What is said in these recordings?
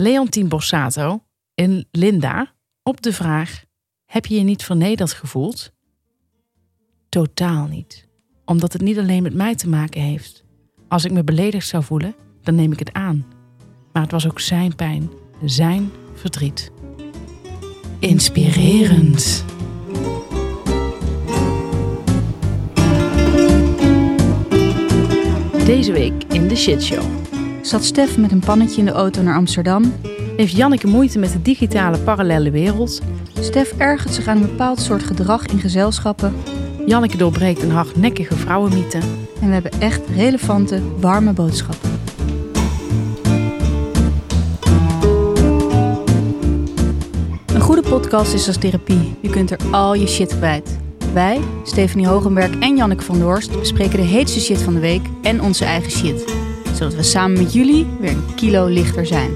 Leontien Borsato en Linda op de vraag: Heb je je niet vernederd gevoeld? Totaal niet. Omdat het niet alleen met mij te maken heeft. Als ik me beledigd zou voelen, dan neem ik het aan. Maar het was ook zijn pijn, zijn verdriet. Inspirerend. Deze week in de shitshow. Zat Stef met een pannetje in de auto naar Amsterdam? Heeft Janneke moeite met de digitale parallele wereld? Stef ergert zich aan een bepaald soort gedrag in gezelschappen. Janneke doorbreekt een hardnekkige vrouwenmythe. En we hebben echt relevante, warme boodschappen. Een goede podcast is als therapie. Je kunt er al je shit kwijt. Wij, Stephanie Hogenberg en Janneke van Doorst, bespreken de heetste shit van de week en onze eigen shit. Zodat we samen met jullie weer een kilo lichter zijn.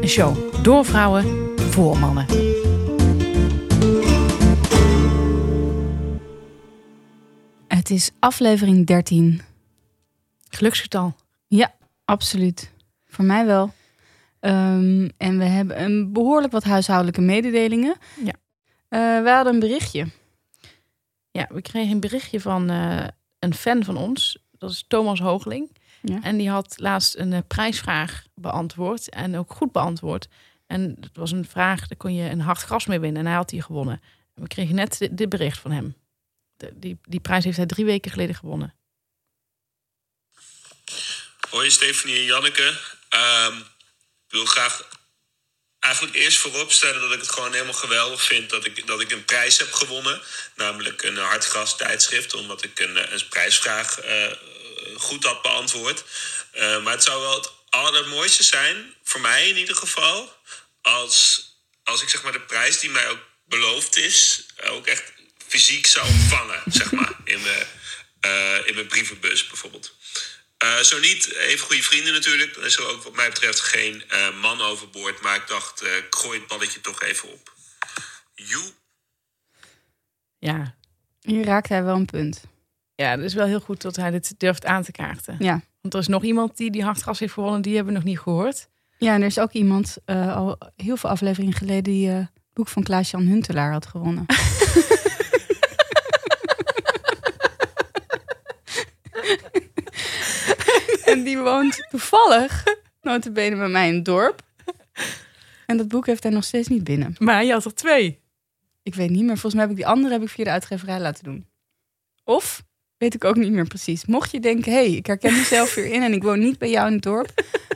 Een show door vrouwen voor mannen. Het is aflevering 13. Geluksgetal. Ja, absoluut. Voor mij wel. Ehm, en we hebben een behoorlijk wat huishoudelijke mededelingen. Ja. Eh, we hadden een berichtje. Ja, we kregen een berichtje van eh, een fan van ons. Dat is Thomas Hoogling. Ja. En die had laatst een eh, prijsvraag beantwoord. En ook goed beantwoord. En het was een vraag, daar kon je een hard gras mee winnen. En hij had die gewonnen. En we kregen net dit, dit bericht van hem. De- die, die prijs heeft hij drie weken geleden gewonnen. Hoi Stefanie en Janneke. Ehm, ik wil graag eigenlijk eerst vooropstellen dat ik het gewoon helemaal geweldig vind dat ik, dat ik een prijs heb gewonnen. Namelijk een hartgras tijdschrift, omdat ik een, eh, een prijsvraag eh, goed had beantwoord. Eh, maar het zou wel het allermooiste zijn, voor mij in ieder geval, als, als ik zeg maar de prijs die mij ook beloofd is, eh, ook echt fysiek zou ontvangen, zeg maar, in mijn, eh, in mijn brievenbus bijvoorbeeld. Zo niet, even goede vrienden natuurlijk. Dan is er ook wat mij betreft geen man overboord. Maar ik dacht, ik gooi het balletje toch even op. Joe. Ja. Hier raakt hij wel een punt. Ja, het is wel heel goed dat hij dit durft aan te kaarten. Ja. Want er is nog iemand die die hardgras heeft gewonnen. Die hebben we nog niet gehoord. Ja, en er is ook iemand eh, al heel veel afleveringen geleden die eh, het boek van Klaas-Jan Huntelaar had gewonnen. en die woont toevallig, notabene bij mij in het dorp. En dat boek heeft hij nog steeds niet binnen. Maar je had er twee. Ik weet niet meer, volgens mij heb ik die andere heb ik via de uitgeverij laten doen. Of, weet ik ook niet meer precies. Mocht je denken, hé, hey, ik herken mezelf weer in en ik woon niet bij jou in het dorp.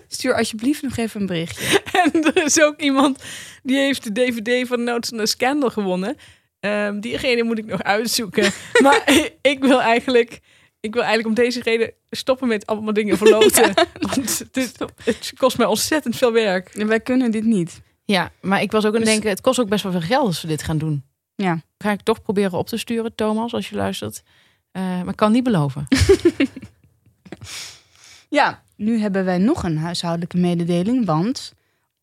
Stuur alsjeblieft nog even een berichtje. En er is ook iemand die heeft de DVD van Notes van the Scandal gewonnen. Ehm, diegene moet ik nog uitzoeken. maar ik wil eigenlijk, ik wil eigenlijk om deze reden stoppen met allemaal dingen verloten. Want het, is- het kost mij ontzettend veel werk. En wij kunnen dit niet. Ja, maar ik was ook aan het Dus- denken, het kost ook best wel veel geld als we dit gaan doen. Ja. Ga ik toch proberen op te sturen, Thomas, als je luistert. Eh, maar ik kan niet beloven. Ja, nu hebben wij nog een huishoudelijke mededeling, want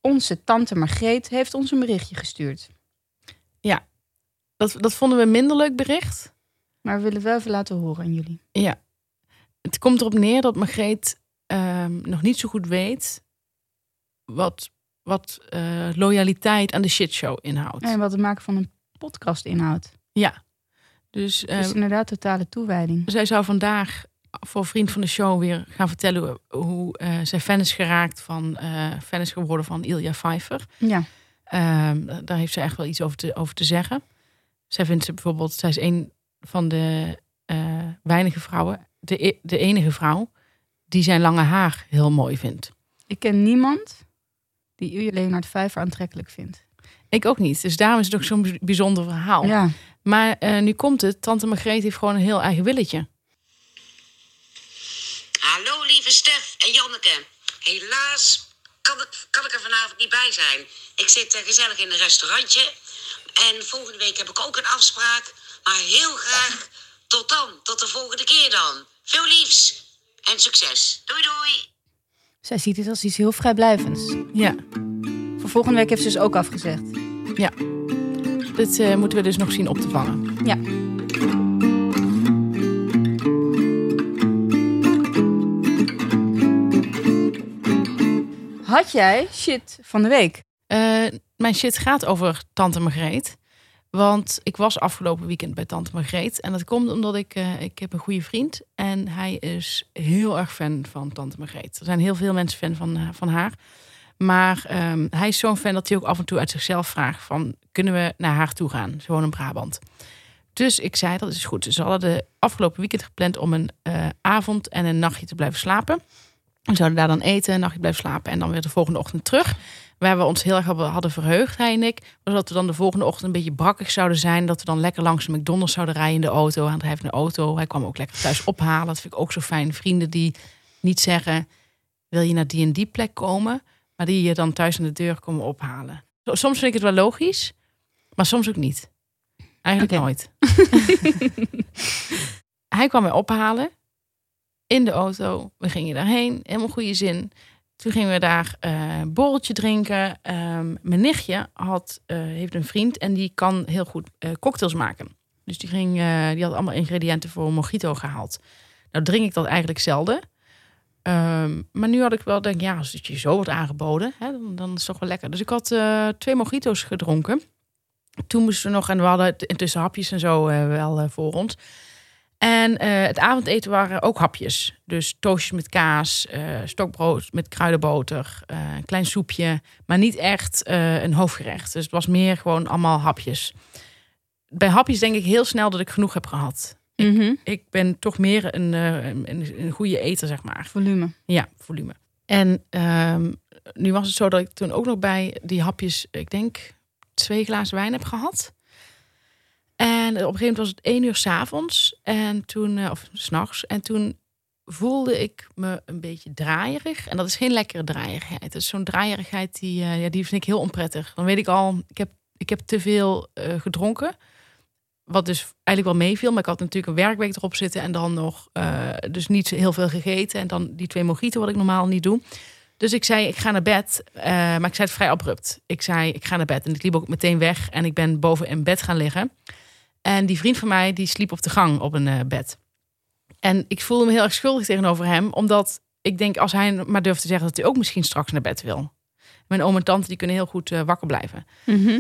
onze tante Margreet heeft ons een berichtje gestuurd. Dat, dat vonden we een minder leuk bericht. Maar we willen wel even laten horen aan jullie. Ja. Het komt erop neer dat Margreet ehm, nog niet zo goed weet wat, wat eh, loyaliteit aan de shitshow inhoudt. En wat het maken van een podcast inhoudt. Ja. Dus Dus inderdaad totale toewijding. zij zou vandaag voor vriend van de show weer gaan vertellen hoe eh, zij fan is geraakt van eh, fan is geworden van Ilja Pfeiffer. Ja, Ehm, daar heeft ze echt wel iets over te, over te zeggen. Zij vindt ze bijvoorbeeld, zij is een van de eh, weinige vrouwen, de, e- de enige vrouw, die zijn lange haar heel mooi vindt. ik ken niemand die u Leonard Vijver aantrekkelijk vindt. Ik ook niet. Dus daarom is het ook zo'n bij- bijzonder verhaal. Ja, Maar eh, nu komt het. Tante Margreet heeft gewoon een heel eigen willetje. Hallo lieve Stef en Janneke. Helaas kan ik, kan ik er vanavond niet bij zijn. Ik zit eh, gezellig in een restaurantje. En volgende week heb ik ook een afspraak. Maar heel graag tot dan. Tot de volgende keer dan. Veel liefs en succes. Doei doei. zij ziet het als iets heel vrijblijvends. Ja, Voor volgende week heeft ze dus ook afgezegd. ja. Dit eh, moeten we dus nog zien op te vangen. Ja. Had jij shit van de week? Eh, mijn shit gaat over Tante Margreet. Want ik was afgelopen weekend bij Tante Margreet. En dat komt omdat ik, eh, ik heb een goede vriend. En hij is heel erg fan van Tante Margreet. Er zijn heel veel mensen fan van, van haar. Maar ehm, hij is zo'n fan dat hij ook af en toe uit zichzelf vraagt van... kunnen we naar haar toe gaan? Gewoon in Brabant. Dus ik zei, dat is goed. Ze hadden de afgelopen weekend gepland om een eh, avond en een nachtje te blijven slapen. We zouden daar dan eten, een nachtje blijven slapen en dan weer de volgende ochtend terug. Waar we ons heel erg hadden- verheugd, hij en ik, was dat we dan de volgende ochtend een beetje brakkig zouden zijn. Dat we dan lekker langs de McDonald's zouden rijden in de auto. Hij heeft een auto. Hij kwam ook lekker thuis ophalen. Dat vind ik ook zo fijn. Vrienden die niet zeggen, wil je naar die en die plek komen? Maar die je dan thuis aan de deur komen ophalen. Soms vind ik het wel logisch, maar soms ook niet. Eigenlijk nooit. hij kwam mij ophalen in de auto. We gingen daarheen, helemaal goede zin. Toen gingen we daar eh, een borreltje drinken. Ehm, mijn nichtje had, eh, heeft een vriend en die kan heel goed eh, cocktails maken. Dus die, ging, eh, die had allemaal ingrediënten voor een mojito gehaald. Nou drink ik dat eigenlijk zelden. Ehm, maar nu had ik wel denk, ja, als het je zo wordt aangeboden, hè, dan, dan is het toch wel lekker. Dus ik had eh, twee mojito's gedronken. Toen moesten we nog, en we hadden intussen hapjes en zo eh, wel eh, voor ons. En het avondeten waren ook hapjes. Dus toastjes met kaas, stokbrood met kruidenboter, een klein soepje. Maar niet echt een hoofdgerecht. Dus het was meer gewoon allemaal hapjes. Bij hapjes denk ik heel snel dat ik genoeg heb gehad. Mhm. Ik ben toch meer een, eh, een, een goede eter, zeg maar. Volume. Ja, volume. En ehm, nu was het zo dat ik toen ook nog bij die hapjes, ik denk, twee glazen wijn heb gehad. En op een gegeven moment was het één uur s'avonds. En toen, eh, of s'nachts. En toen voelde ik me een beetje draaierig. En dat is geen lekkere draaierigheid. Het is zo'n draaierigheid die, eh, ja, die vind ik heel onprettig. Dan weet ik al, ik heb, ik heb te veel gedronken. Wat dus eigenlijk wel meeviel. Maar ik had natuurlijk een werkweek erop zitten. En dan nog eh, dus niet heel veel gegeten. En dan die twee mojito wat ik normaal niet doe. Dus ik zei, ik ga naar bed. Eh, maar ik zei het vrij abrupt. Ik zei, ik ga naar bed. En ik liep ook meteen weg. En ik ben boven in bed gaan liggen. En die vriend van mij, die sliep op de gang op een eh, bed. En ik voelde me heel erg schuldig tegenover hem. Omdat ik denk, als hij maar durft te zeggen... dat hij ook misschien straks naar bed wil. Mijn oom en tante, die kunnen heel goed wakker blijven. Mhm.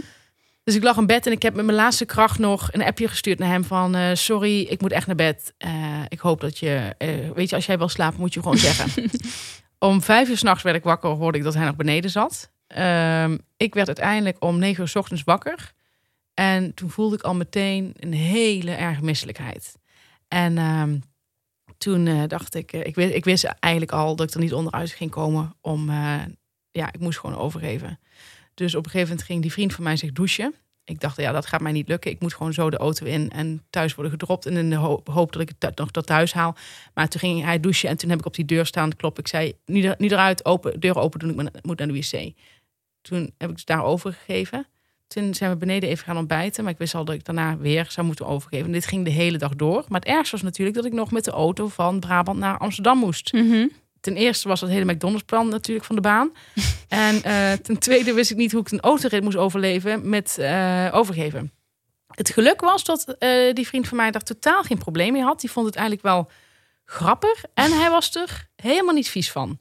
Dus ik lag in bed en ik heb met mijn laatste kracht nog een appje gestuurd naar hem van... eh, sorry, ik moet echt naar bed. Eh, ik hoop dat je... eh, weet je, als jij wil slapen, moet je gewoon zeggen. om vijf uur s'nachts werd ik wakker, hoorde ik dat hij nog beneden zat. Ehm, ik werd uiteindelijk om negen uur 's ochtends wakker. En toen voelde ik al meteen een hele erge misselijkheid. En ehm, toen dacht ik, ik, wist, ik wist eigenlijk al dat ik er niet onderuit ging komen om... ja, ik moest gewoon overgeven. Dus op een gegeven moment ging die vriend van mij zich douchen. Ik dacht, ja, dat gaat mij niet lukken. Ik moet gewoon zo de auto in en thuis worden gedropt. En in de hoop, dat ik het nog tot thuis haal. Maar toen ging hij douchen en toen heb ik op die deur staan kloppen. Ik zei, er- niet eruit, open, deur open doen, ik moet- naar de wc. Toen heb ik het daar overgegeven. Toen zijn we beneden even gaan ontbijten. Maar ik wist al dat ik daarna weer zou moeten overgeven. En dit ging de hele dag door. Maar het ergste was natuurlijk dat ik nog met de auto van Brabant naar Amsterdam moest Mhm. Ten eerste was het hele McDonald's plan natuurlijk van de baan. en eh, ten tweede wist ik niet hoe ik een autorit moest overleven met eh, overgeven. Het geluk was dat eh, die vriend van mij daar totaal geen probleem mee had. Die vond het eigenlijk wel grappig. En hij was er helemaal niet vies van.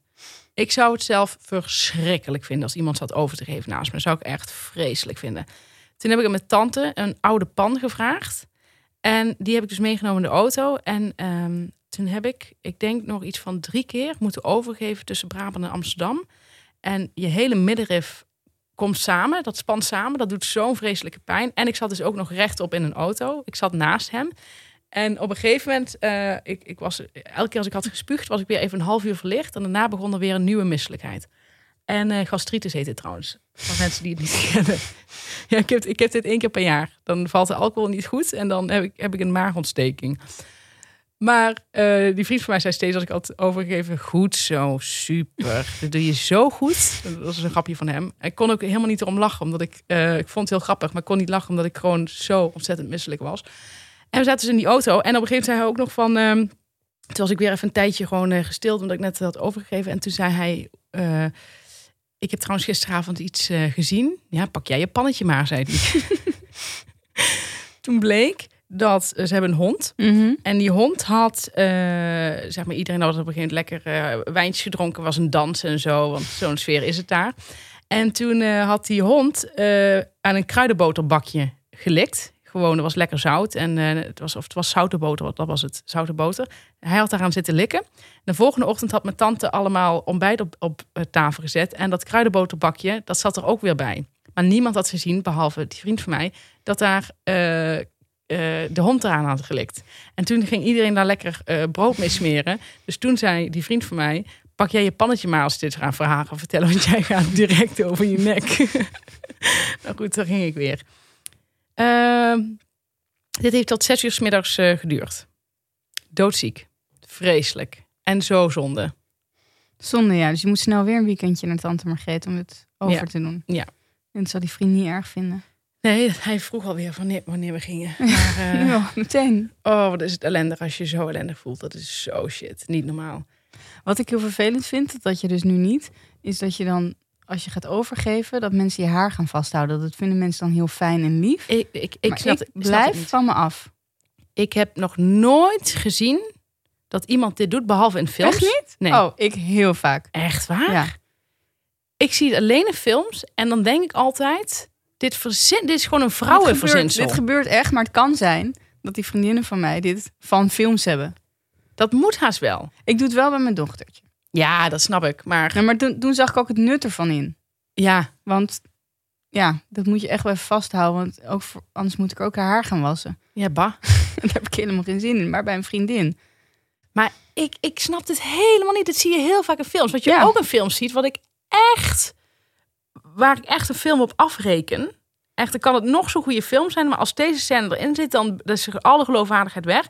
Ik zou het zelf verschrikkelijk vinden als iemand zat over te geven naast me. Dat zou ik echt vreselijk vinden. Toen heb ik aan mijn tante een oude pan gevraagd. En die heb ik dus meegenomen in de auto. En ehm, toen heb ik, ik denk nog iets van drie keer moeten overgeven tussen Brabant en Amsterdam. En je hele middenrif komt samen, dat spant samen. Dat doet zo'n vreselijke pijn. En ik zat dus ook nog rechtop in een auto. Ik zat naast hem. En op een gegeven moment, eh, ik, ik was, elke keer als ik had gespuugd, was ik weer even een half uur verlicht. En daarna begon er weer een nieuwe misselijkheid. En eh gastritis heet het trouwens. Voor mensen die het niet kennen. Ja, ik heb, ik heb dit één keer per jaar. Dan valt de alcohol niet goed en dan heb ik, heb ik een maagontsteking. Maar eh, die vriend van mij zei steeds als ik had overgegeven... goed zo, super. Dat doe je zo goed. Dat was een grapje van hem. Ik kon ook helemaal niet erom lachen. Omdat ik, eh, ik vond het heel grappig. Maar kon niet lachen omdat ik gewoon zo ontzettend misselijk was. En we zaten dus in die auto. En op een gegeven moment zei hij ook nog van... ehm, toen was ik weer even een tijdje gewoon eh, gestild... omdat ik net had overgegeven. En toen zei hij... ik heb trouwens gisteravond iets gezien. Ja, pak jij je pannetje maar, zei hij. Toen bleek dat ze hebben een hond. Mhm. En die hond had, eh, zeg maar, iedereen had op een gegeven moment lekker eh wijntje gedronken, was een dans en zo, want zo'n sfeer is het daar. En toen eh, had die hond aan een kruidenboterbakje gelikt. Gewoon, het was lekker zout en het was, of het was zoute boter, dat was het, zoute boter. Hij had daaraan zitten likken. De volgende ochtend had mijn tante allemaal ontbijt op, op tafel gezet en dat kruidenboterbakje, dat zat er ook weer bij. Maar niemand had gezien, behalve die vriend van mij, dat daar eh, de hond eraan had gelikt. En toen ging iedereen daar lekker eh, brood mee smeren. Dus toen zei die vriend van mij: Pak jij je pannetje maar als dit gaan vertellen, want jij gaat direct over je nek. nou goed, daar ging ik weer. Ehm, dit heeft tot zes uur s middags eh, geduurd. Doodziek. Vreselijk. En zo zonde. Zonde, ja. Dus je moet snel weer een weekendje naar tante Margreet om het over Ja. te doen. Ja. En dat zal die vriend niet erg vinden. Nee, hij vroeg alweer wanneer, wanneer we gingen. Maar, eh, meteen. oh, wat is het ellendig als je zo ellendig voelt. Dat is zo shit. Niet normaal. Wat ik heel vervelend vind, dat je dus nu niet, is dat je dan, als je gaat overgeven, dat mensen je haar gaan vasthouden. Dat vinden mensen dan heel fijn en lief. Ik, ik, ik, snap, ik snap blijf van me af. Ik heb nog nooit gezien dat iemand dit doet, behalve in films. Echt niet? Nee. Oh, ik heel vaak. Echt waar? Ja. Ik zie het alleen in films en dan denk ik altijd... Dit, verzin, dit is gewoon een vrouwenverzinsel. dit gebeurt echt, maar het kan zijn dat die vriendinnen van mij dit van films hebben. Dat moet haast wel. Ik doe het wel bij mijn dochtertje. Ja, dat snap ik. Maar Ja, maar toen, toen zag ik ook het nut ervan in. ja, Want ja, dat moet je echt wel even vasthouden. Want ook voor, anders moet ik ook haar haar gaan wassen. ja bah. Daar heb ik helemaal geen zin in. Maar bij een vriendin. Maar ik, ik snap dit helemaal niet. Dat zie je heel vaak in films. Wat je Ja. ook in films ziet, wat ik echt... Waar ik echt een film op afreken... Echt, dan kan het nog zo'n goede film zijn... maar als deze scène erin zit, dan is er alle geloofwaardigheid weg.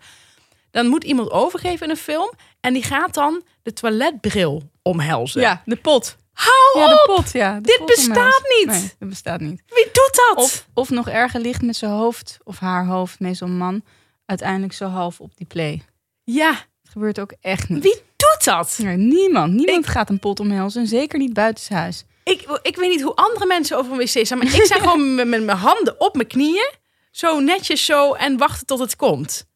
Dan moet iemand overgeven in een film... en die gaat dan de toiletbril omhelzen. Ja, de pot. Hou Ja, de op! pot, ja. De Dit pot bestaat niet! Nee, dat bestaat niet. Wie doet dat? Of, of nog erger ligt met zijn hoofd of haar hoofd, meestal een man, uiteindelijk zo half op die play. Ja, Het gebeurt ook echt niet. wie doet dat? Nee, niemand. Niemand gaat een pot omhelzen. En zeker niet buitenshuis. Ik, ik weet niet hoe andere mensen over een wc staan, maar ik sta gewoon met, met mijn handen op mijn knieën, zo netjes zo en wachten tot het komt.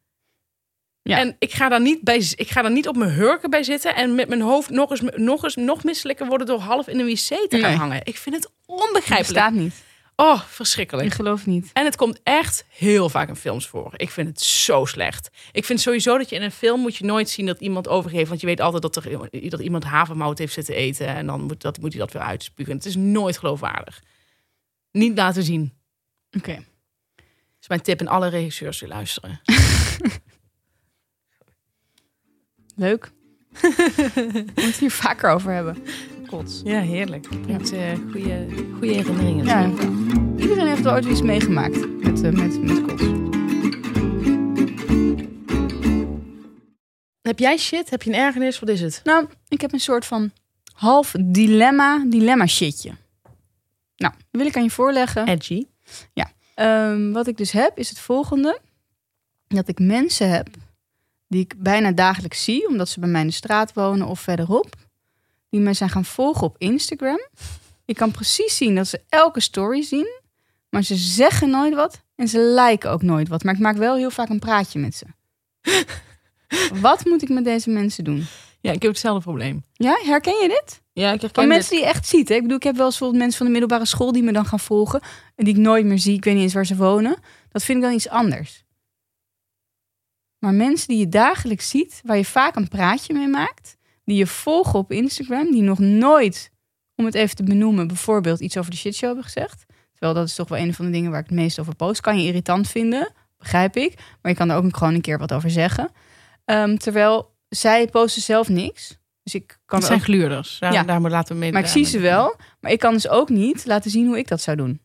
Ja. En ik ga, daar niet bij, ik ga daar niet op mijn hurken bij zitten en met mijn hoofd nog eens, nog eens nog misselijker worden door half in de wc te gaan Nee. hangen. Ik vind het Het onbegrijpelijk. bestaat niet. Oh, Ik verschrikkelijk. geloof niet. En het komt echt heel vaak in films voor. Ik vind het zo slecht. Ik vind sowieso dat je in een film moet je nooit zien dat iemand overgeeft. Want je weet altijd dat, er, dat iemand havermout heeft zitten eten. En dan moet, dat, moet hij dat weer uitspugen. Het is nooit geloofwaardig. Niet laten zien. Oké. Dat is mijn tip aan alle regisseurs die luisteren. Leuk. We moeten het hier vaker over hebben. Ja, heerlijk. Eh goede, goede herinneringen. Ja. Iedereen heeft wel ooit iets meegemaakt met, eh, met, met kots. Heb jij shit? Heb je een ergernis? Wat is het? Nou, ik heb een soort van half dilemma, dilemma shitje. Nou, wil ik aan je voorleggen. Edgy. Ehm, wat ik dus heb, is het volgende. Dat ik mensen heb die ik bijna dagelijks zie, omdat ze bij mij in de straat wonen of verderop. Die mij zijn gaan volgen op Instagram. Ik kan precies zien dat ze elke story zien, maar ze zeggen nooit wat en ze liken ook nooit wat. Maar ik maak wel heel vaak een praatje met ze. wat moet ik met deze mensen doen? Ja, ik heb hetzelfde probleem. Ja, herken je dit? Ja, ik herken Van dit. mensen die je echt ziet. Hè? Ik bedoel, ik heb wel eens bijvoorbeeld mensen van de middelbare school die me dan gaan volgen. En die ik nooit meer zie. Ik weet niet eens waar ze wonen. Dat vind ik dan iets anders. Maar mensen die je dagelijks ziet, waar je vaak een praatje mee maakt. Die je volgen op Instagram. Die nog nooit, om het even te benoemen, bijvoorbeeld iets over de shitshow hebben gezegd. Terwijl dat is toch wel een van de dingen waar ik het meest over post. Kan je irritant vinden, begrijp ik. Maar je kan er ook gewoon een keer wat over zeggen. Ehm, terwijl zij posten zelf niks. Dus ik kan Het zijn ook gluurders. Daar, Ja. daar moet laten we mee. maar ik zie ze wel. Maar ik kan dus ook niet laten zien hoe ik dat zou doen.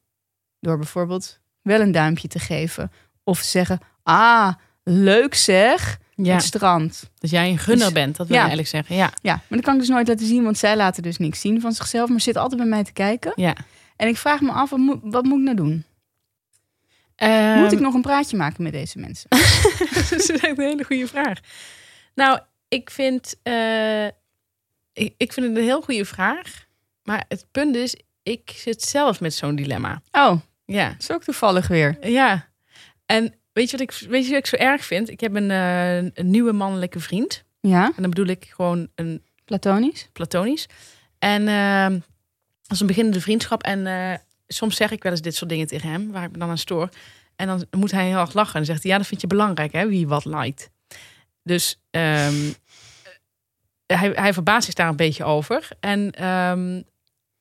Door bijvoorbeeld wel een duimpje te geven. Of te zeggen, ah, leuk zeg, Ja, het strand. dat jij een gunner Dus- bent, dat wil ja. je eigenlijk zeggen. Ja, Ja, maar dat kan ik dus nooit laten zien, want zij laten dus niks zien van zichzelf. Maar zitten altijd bij mij te kijken. ja. En ik vraag me af, wat moet, wat moet ik nou doen? Ehm, Moet ik nog een praatje maken met deze mensen? dat is echt een hele goede vraag. Nou, ik vind, eh, ik, ik vind het een heel goede vraag. Maar het punt is, ik zit zelf met zo'n dilemma. Oh, Ja, dat is ook toevallig weer. ja. En Weet je wat ik, weet je wat ik zo erg vind? Ik heb een, eh, een nieuwe mannelijke vriend. Ja, En dan bedoel ik gewoon een platonisch. platonisch. En ehm dat is een beginnende vriendschap. En eh, soms zeg ik wel eens dit soort dingen tegen hem, waar ik me dan aan stoor. En dan moet hij heel erg lachen. En dan zegt hij, ja, dat vind je belangrijk, hè, wie wat liked. Dus ehm, hij, hij verbaast zich daar een beetje over. En ehm,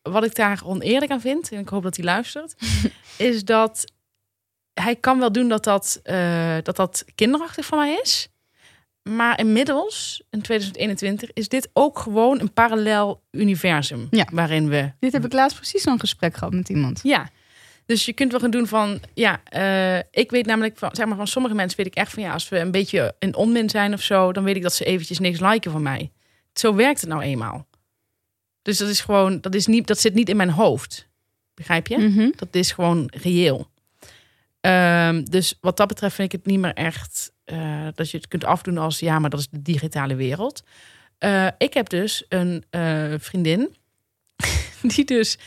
wat ik daar oneerlijk aan vind, en ik hoop dat hij luistert, is dat hij kan wel doen dat dat, eh, dat, dat kinderachtig van mij is. Maar inmiddels, in 2021, is dit ook gewoon een parallel universum. Ja. Waarin we. Dit heb ik laatst precies zo'n gesprek gehad met iemand. Ja. Dus je kunt wel gaan doen van. Ja, eh, ik weet namelijk van, zeg maar, van sommige mensen weet ik echt van ja, als we een beetje in onmin zijn of zo, dan weet ik dat ze eventjes niks liken van mij. Zo werkt het nou eenmaal. Dus dat is gewoon, dat, is niet, dat zit niet in mijn hoofd. Begrijp je? Mhm. Dat is gewoon reëel. Ehm, dus wat dat betreft vind ik het niet meer echt eh, dat je het kunt afdoen als ja, maar dat is de digitale wereld. Eh, ik heb dus een eh, vriendin die dus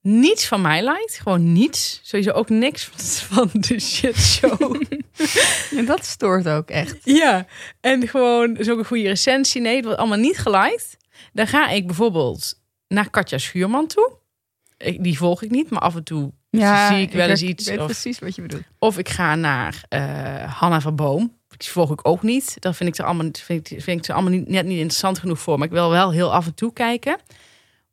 niets van mij lijkt. Gewoon niets. Sowieso ook niks van de shit show. En dat stoort ook echt. ja, en gewoon zo'n een goede recensie. Nee, het wordt allemaal niet geliked. Dan ga ik bijvoorbeeld naar Katja Schuurman toe. Ik, die volg ik niet, maar af en toe zie ik wel eens weet- iets. Ik weet of- precies wat je bedoelt. Of ik ga naar eh Hanna van Boom. Die volg ik ook niet. Dat vind ik ze allemaal, vind ik, vind ik ze allemaal niet, net niet interessant genoeg voor. Maar ik wil wel heel af en toe kijken.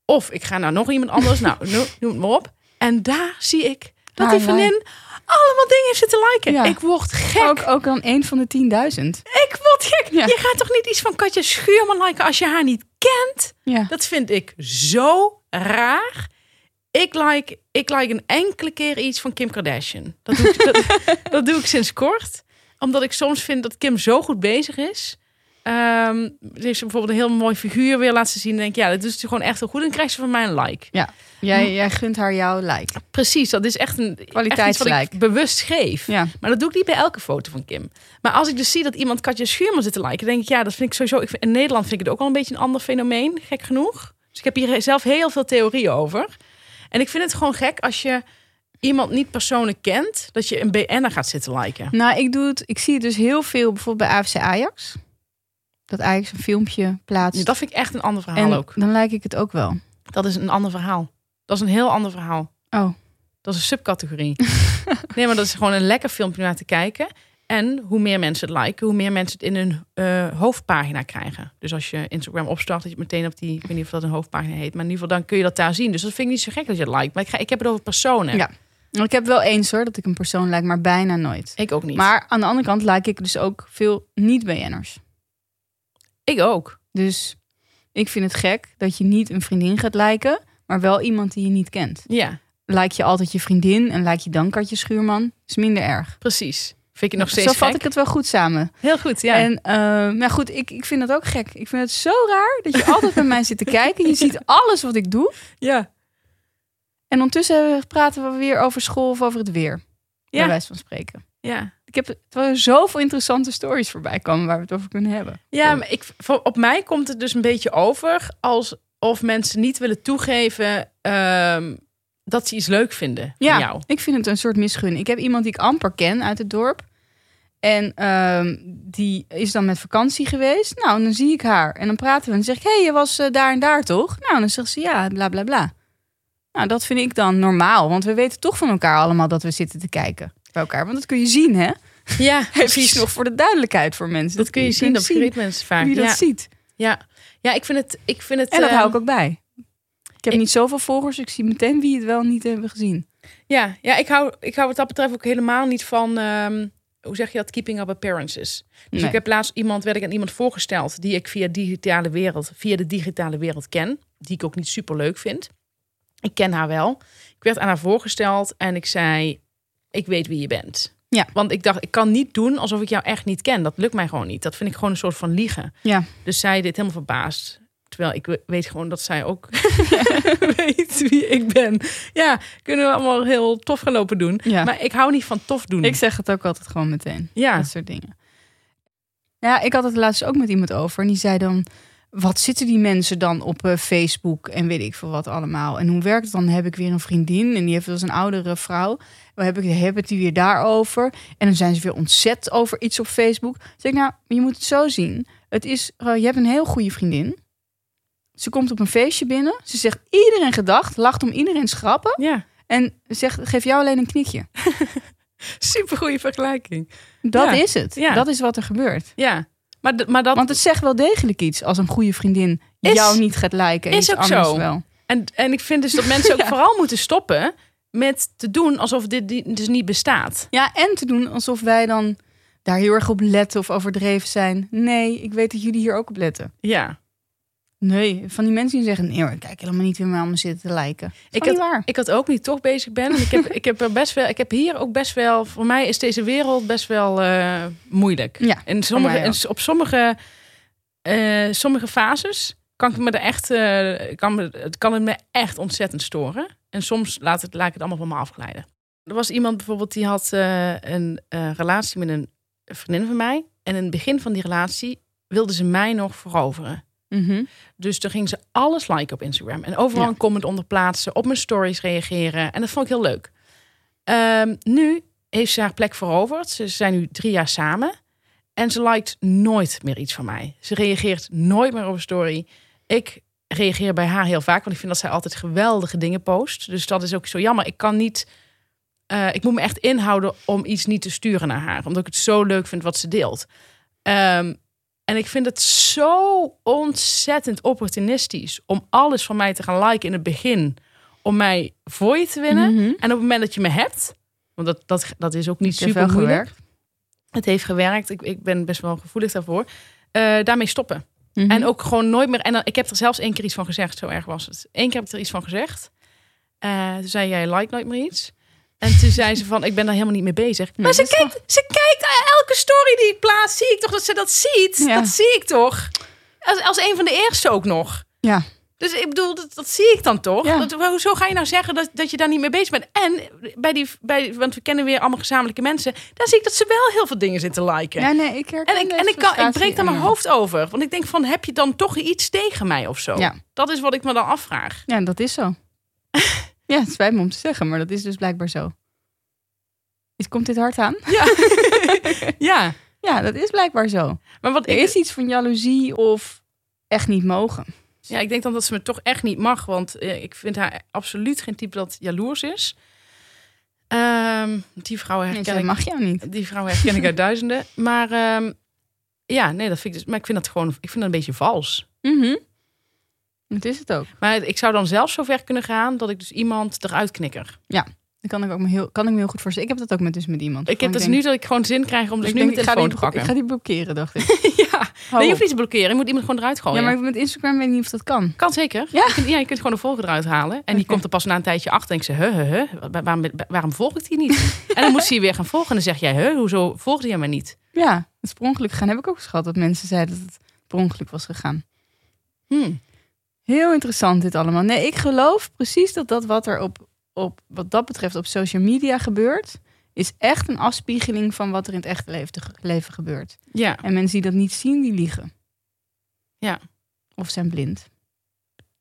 Of ik ga naar nog iemand anders. nou, noem, noem het maar op. En daar zie ik dat die vriendin allemaal dingen heeft zitten liken. Ja. Ik word gek. Ook, ook dan een van de 10.000. Ik word gek. Ja. Je gaat toch niet iets van Katja Schuurman liken als je haar niet kent? Ja. Dat vind ik zo raar. Ik like, ik like een enkele keer iets van Kim Kardashian. Dat doe, ik, dat, dat doe ik sinds kort. Omdat ik soms vind dat Kim zo goed bezig is. Ehm ze heeft bijvoorbeeld een heel mooi figuur weer laten zien. En denk ik, ja, dat doet ze gewoon echt heel goed. En dan krijgt ze van mij een like. Ja. Jij, jij gunt haar jouw like. Precies, dat is echt een Kwaliteitslike. ik bewust geef. Ja. Maar dat doe ik niet bij elke foto van Kim. Maar als ik dus zie dat iemand Katja Schuurman zit te liken, denk ik, ja, dat vind ik sowieso. Ik vind, in Nederland vind ik het ook wel een beetje een ander fenomeen, gek genoeg. Dus ik heb hier zelf heel veel theorieën over. En ik vind het gewoon gek als je iemand niet persoonlijk kent, dat je een BN'er gaat zitten liken. Nou, ik doe het. Ik zie het dus heel veel bijvoorbeeld bij AFC Ajax. Dat Ajax een filmpje plaatst. Ja, dat vind ik echt een ander verhaal en ook. dan like ik het ook wel. Dat is een ander verhaal. Dat is een heel ander verhaal. Oh. Dat is een subcategorie. nee, maar dat is gewoon een lekker filmpje naar te kijken. En hoe meer mensen het liken, hoe meer mensen het in hun eh, hoofdpagina krijgen. Dus als je Instagram opstart, dat je meteen op die, ik weet niet of dat een hoofdpagina heet, maar in ieder geval dan kun je dat daar zien. Dus dat vind ik niet zo gek dat je het like. Maar ik, ga, ik heb het over personen. Ja. Ik heb wel eens hoor, dat ik een persoon like, maar bijna nooit. Ik ook niet. Maar aan de andere kant like ik dus ook veel niet-BN'ers. ik ook. Dus ik vind het gek dat je niet een vriendin gaat liken, maar wel iemand die je niet kent. Ja, Like je altijd je vriendin en like je dan Katje Schuurman, is minder erg. precies. Vind ik nog steeds Zo vat gek. ik het wel goed samen. Heel goed, ja. En uh, maar goed, ik, ik vind dat ook gek. Ik vind het zo raar dat je altijd bij mij zit te kijken. Je ziet alles wat ik doe. ja. En ondertussen praten we weer over school of over het weer. Ja. Bij wijze van spreken. ja. Ik heb terwijl er zoveel interessante stories voorbij komen waar we het over kunnen hebben. Ja, maar ik, op mij komt het dus een beetje over alsof mensen niet willen toegeven ehm, dat ze iets leuk vinden Ja, van jou. ik vind het een soort misgun. Ik heb iemand die ik amper ken uit het dorp. En ehm, die is dan met vakantie geweest. Nou, en dan zie ik haar. En dan praten we. En dan zeg ik, hé, hey, je was eh, daar en daar toch? Nou, en dan zegt ze, ja, bla, bla, bla. Nou, dat vind ik dan normaal. Want we weten toch van elkaar allemaal dat we zitten te kijken bij elkaar. Want dat kun je zien, hè? Ja, precies. nog voor de duidelijkheid voor mensen. Dat kun je zien, dat vergeten mensen vaak. Wie dat ziet. Ja. ja, ik vind het... Ik vind het En dat ehm, hou ik ook bij. Ik heb ik- niet zoveel volgers. Ik zie meteen wie het wel niet hebben gezien. Ja, ja ik, hou, ik hou wat dat betreft ook helemaal niet van... ehm, hoe zeg je dat? Keeping up appearances. Dus Nee. ik heb laatst iemand, werd ik aan iemand voorgesteld... die ik via, digitale wereld, via de digitale wereld ken. Die ik ook niet super leuk vind. Ik ken haar wel. Ik werd aan haar voorgesteld en ik zei... Ik weet wie je bent. Ja. Want ik dacht, ik kan niet doen alsof ik jou echt niet ken. Dat lukt mij gewoon niet. Dat vind ik gewoon een soort van liegen. Ja. Dus zij dit helemaal verbaasd. Terwijl ik we- weet gewoon dat zij ook weet wie ik ben. Ja, kunnen we allemaal heel tof gaan lopen doen. Ja. Maar ik hou niet van tof doen. Ik zeg het ook altijd gewoon meteen. ja, Dat soort dingen. Ja, ik had het laatst ook met iemand over. En die zei dan... wat zitten die mensen dan op eh, Facebook en weet ik veel wat allemaal. En hoe werkt het dan? Heb ik weer een vriendin en die heeft dus een oudere vrouw. We hebben, hebben het die weer daarover. En dan zijn ze weer ontzet over iets op Facebook. Dan zeg ik, nou, je moet het zo zien. Het is, eh, je hebt een heel goede vriendin. Ze komt op een feestje binnen. Ze zegt iedereen gedacht, lacht om iedereen schrappen. Ja, En zegt, geef jou alleen een knikje. super goede vergelijking. Dat Ja. is het. Ja. Dat is wat er gebeurt. Ja, maar, maar dat... Want het zegt wel degelijk iets als een goede vriendin Is- jou niet gaat lijken. en is ook zo. wel. En, en ik vind dus dat mensen ook Ja. vooral moeten stoppen met te doen alsof dit dus niet bestaat. Ja, en te doen alsof wij dan daar heel erg op letten of overdreven zijn. Nee, ik weet dat jullie hier ook op letten. Ja. Nee, van die mensen die zeggen, nee hoor, kijk helemaal niet weer me zitten te lijken. Ik Ik had- waar. Ik had ook niet toch bezig ben. En ik heb, ik heb er best wel. Ik heb hier ook best wel. Voor mij is deze wereld best wel eh, moeilijk. Ja, En sommige, en op sommige, eh, sommige fases kan ik me er echt. eh, kan me, het kan het me echt ontzettend storen. En soms laat, het, laat ik het allemaal van me afglijden. Er was iemand bijvoorbeeld die had een relatie met een vriendin van mij. En in het begin van die relatie wilde ze mij nog veroveren. Mhm. Dus toen ging ze alles liken op Instagram. En overal Ja. een comment onder plaatsen. Op mijn stories reageren. En dat vond ik heel leuk. Ehm, nu heeft ze haar plek veroverd. Ze zijn nu drie jaar samen. En ze liked nooit meer iets van mij. Ze reageert nooit meer op een story. Ik reageer bij haar heel vaak. Want ik vind dat zij altijd geweldige dingen post. Dus dat is ook zo jammer. Ik kan niet... eh, ik moet me echt inhouden om iets niet te sturen naar haar. Omdat ik het zo leuk vind wat ze deelt. Ehm, en ik vind het zo ontzettend opportunistisch om alles van mij te gaan liken in het begin. Om mij voor je te winnen. Mhm. En op het moment dat je me hebt, want dat, dat, dat is ook niet Het super moeilijk. gewerkt. Het heeft gewerkt. Ik, ik ben best wel gevoelig daarvoor. Eh, daarmee stoppen. Mhm. En ook gewoon nooit meer. En dan, ik heb er zelfs één keer iets van gezegd. Zo erg was het. Eén keer heb ik er iets van gezegd. Eh, toen zei jij like nooit meer iets. En toen zei ze van, ik ben daar helemaal niet mee bezig. Nee, maar ze kijkt, ze kijkt elke story die ik plaats. Zie ik toch dat ze dat ziet? Ja. Dat zie ik toch? Als, als een van de eerste ook nog. Ja. Dus ik bedoel, dat, dat zie ik dan toch? Ja. Dat, hoezo ga je nou zeggen dat, dat je daar niet mee bezig bent? En bij die, bij, want we kennen weer allemaal gezamenlijke mensen. Daar zie ik dat ze wel heel veel dingen zitten liken. Ja, nee, ik herken En ik, en ik, kan, ik breek daar mijn hoofd over. Want ik denk van, heb je dan toch iets tegen mij of zo? Ja. Dat is wat ik me dan afvraag. Ja, dat is zo. ja, het spijt me om te zeggen, maar dat is dus blijkbaar zo. Is, komt dit hard aan? Ja. ja. Ja, dat is blijkbaar zo. Maar wat Er is iets van jaloezie of echt niet mogen. ja, ik denk dan dat ze me toch echt niet mag. Want eh, ik vind haar absoluut geen type dat jaloers is. Ehm, die vrouw Nee, herken zij ik. mag jou niet. Die vrouw herken ik uit duizenden. Maar ehm, ja, nee, dat vind ik dus. Maar ik vind dat gewoon. Ik vind dat een beetje vals. Mhm. Dat is het ook. Maar ik zou dan zelf zo ver kunnen gaan dat ik dus iemand eruit knikker. Dat kan ik, ook me heel, kan ik me heel goed voorstellen. Ik heb dat ook met, dus met iemand. Ik heb dus nu dat ik gewoon zin krijg om dus ik nu denk, mijn telefoon te pakken. ik ga die blokkeren, dacht ik. ja, Hou nee, je hoeft niet te blokkeren. Je moet iemand gewoon eruit gooien. Ja, maar met Instagram weet ik niet of dat kan. Kan zeker. Ja? Je kunt, ja, je kunt gewoon de volger eruit halen. En die komt er pas na een tijdje achter en ik zeg, huh, huh, huh, wa- waarom, waarom volg ik die niet? en dan moet ze je weer gaan volgen. En dan zeg jij, huh, hoezo volgde jij mij niet? Ja, het is per ongeluk gegaan. Heb ik ook eens gehad dat mensen zeiden dat het per ongeluk was gegaan. Hm. Heel interessant dit allemaal. Nee, ik geloof precies dat dat wat er op, op wat dat betreft op social media gebeurt, is echt een afspiegeling van wat er in het echte leven, leven gebeurt. Ja, En mensen die dat niet zien, die liegen. Ja. Of zijn blind.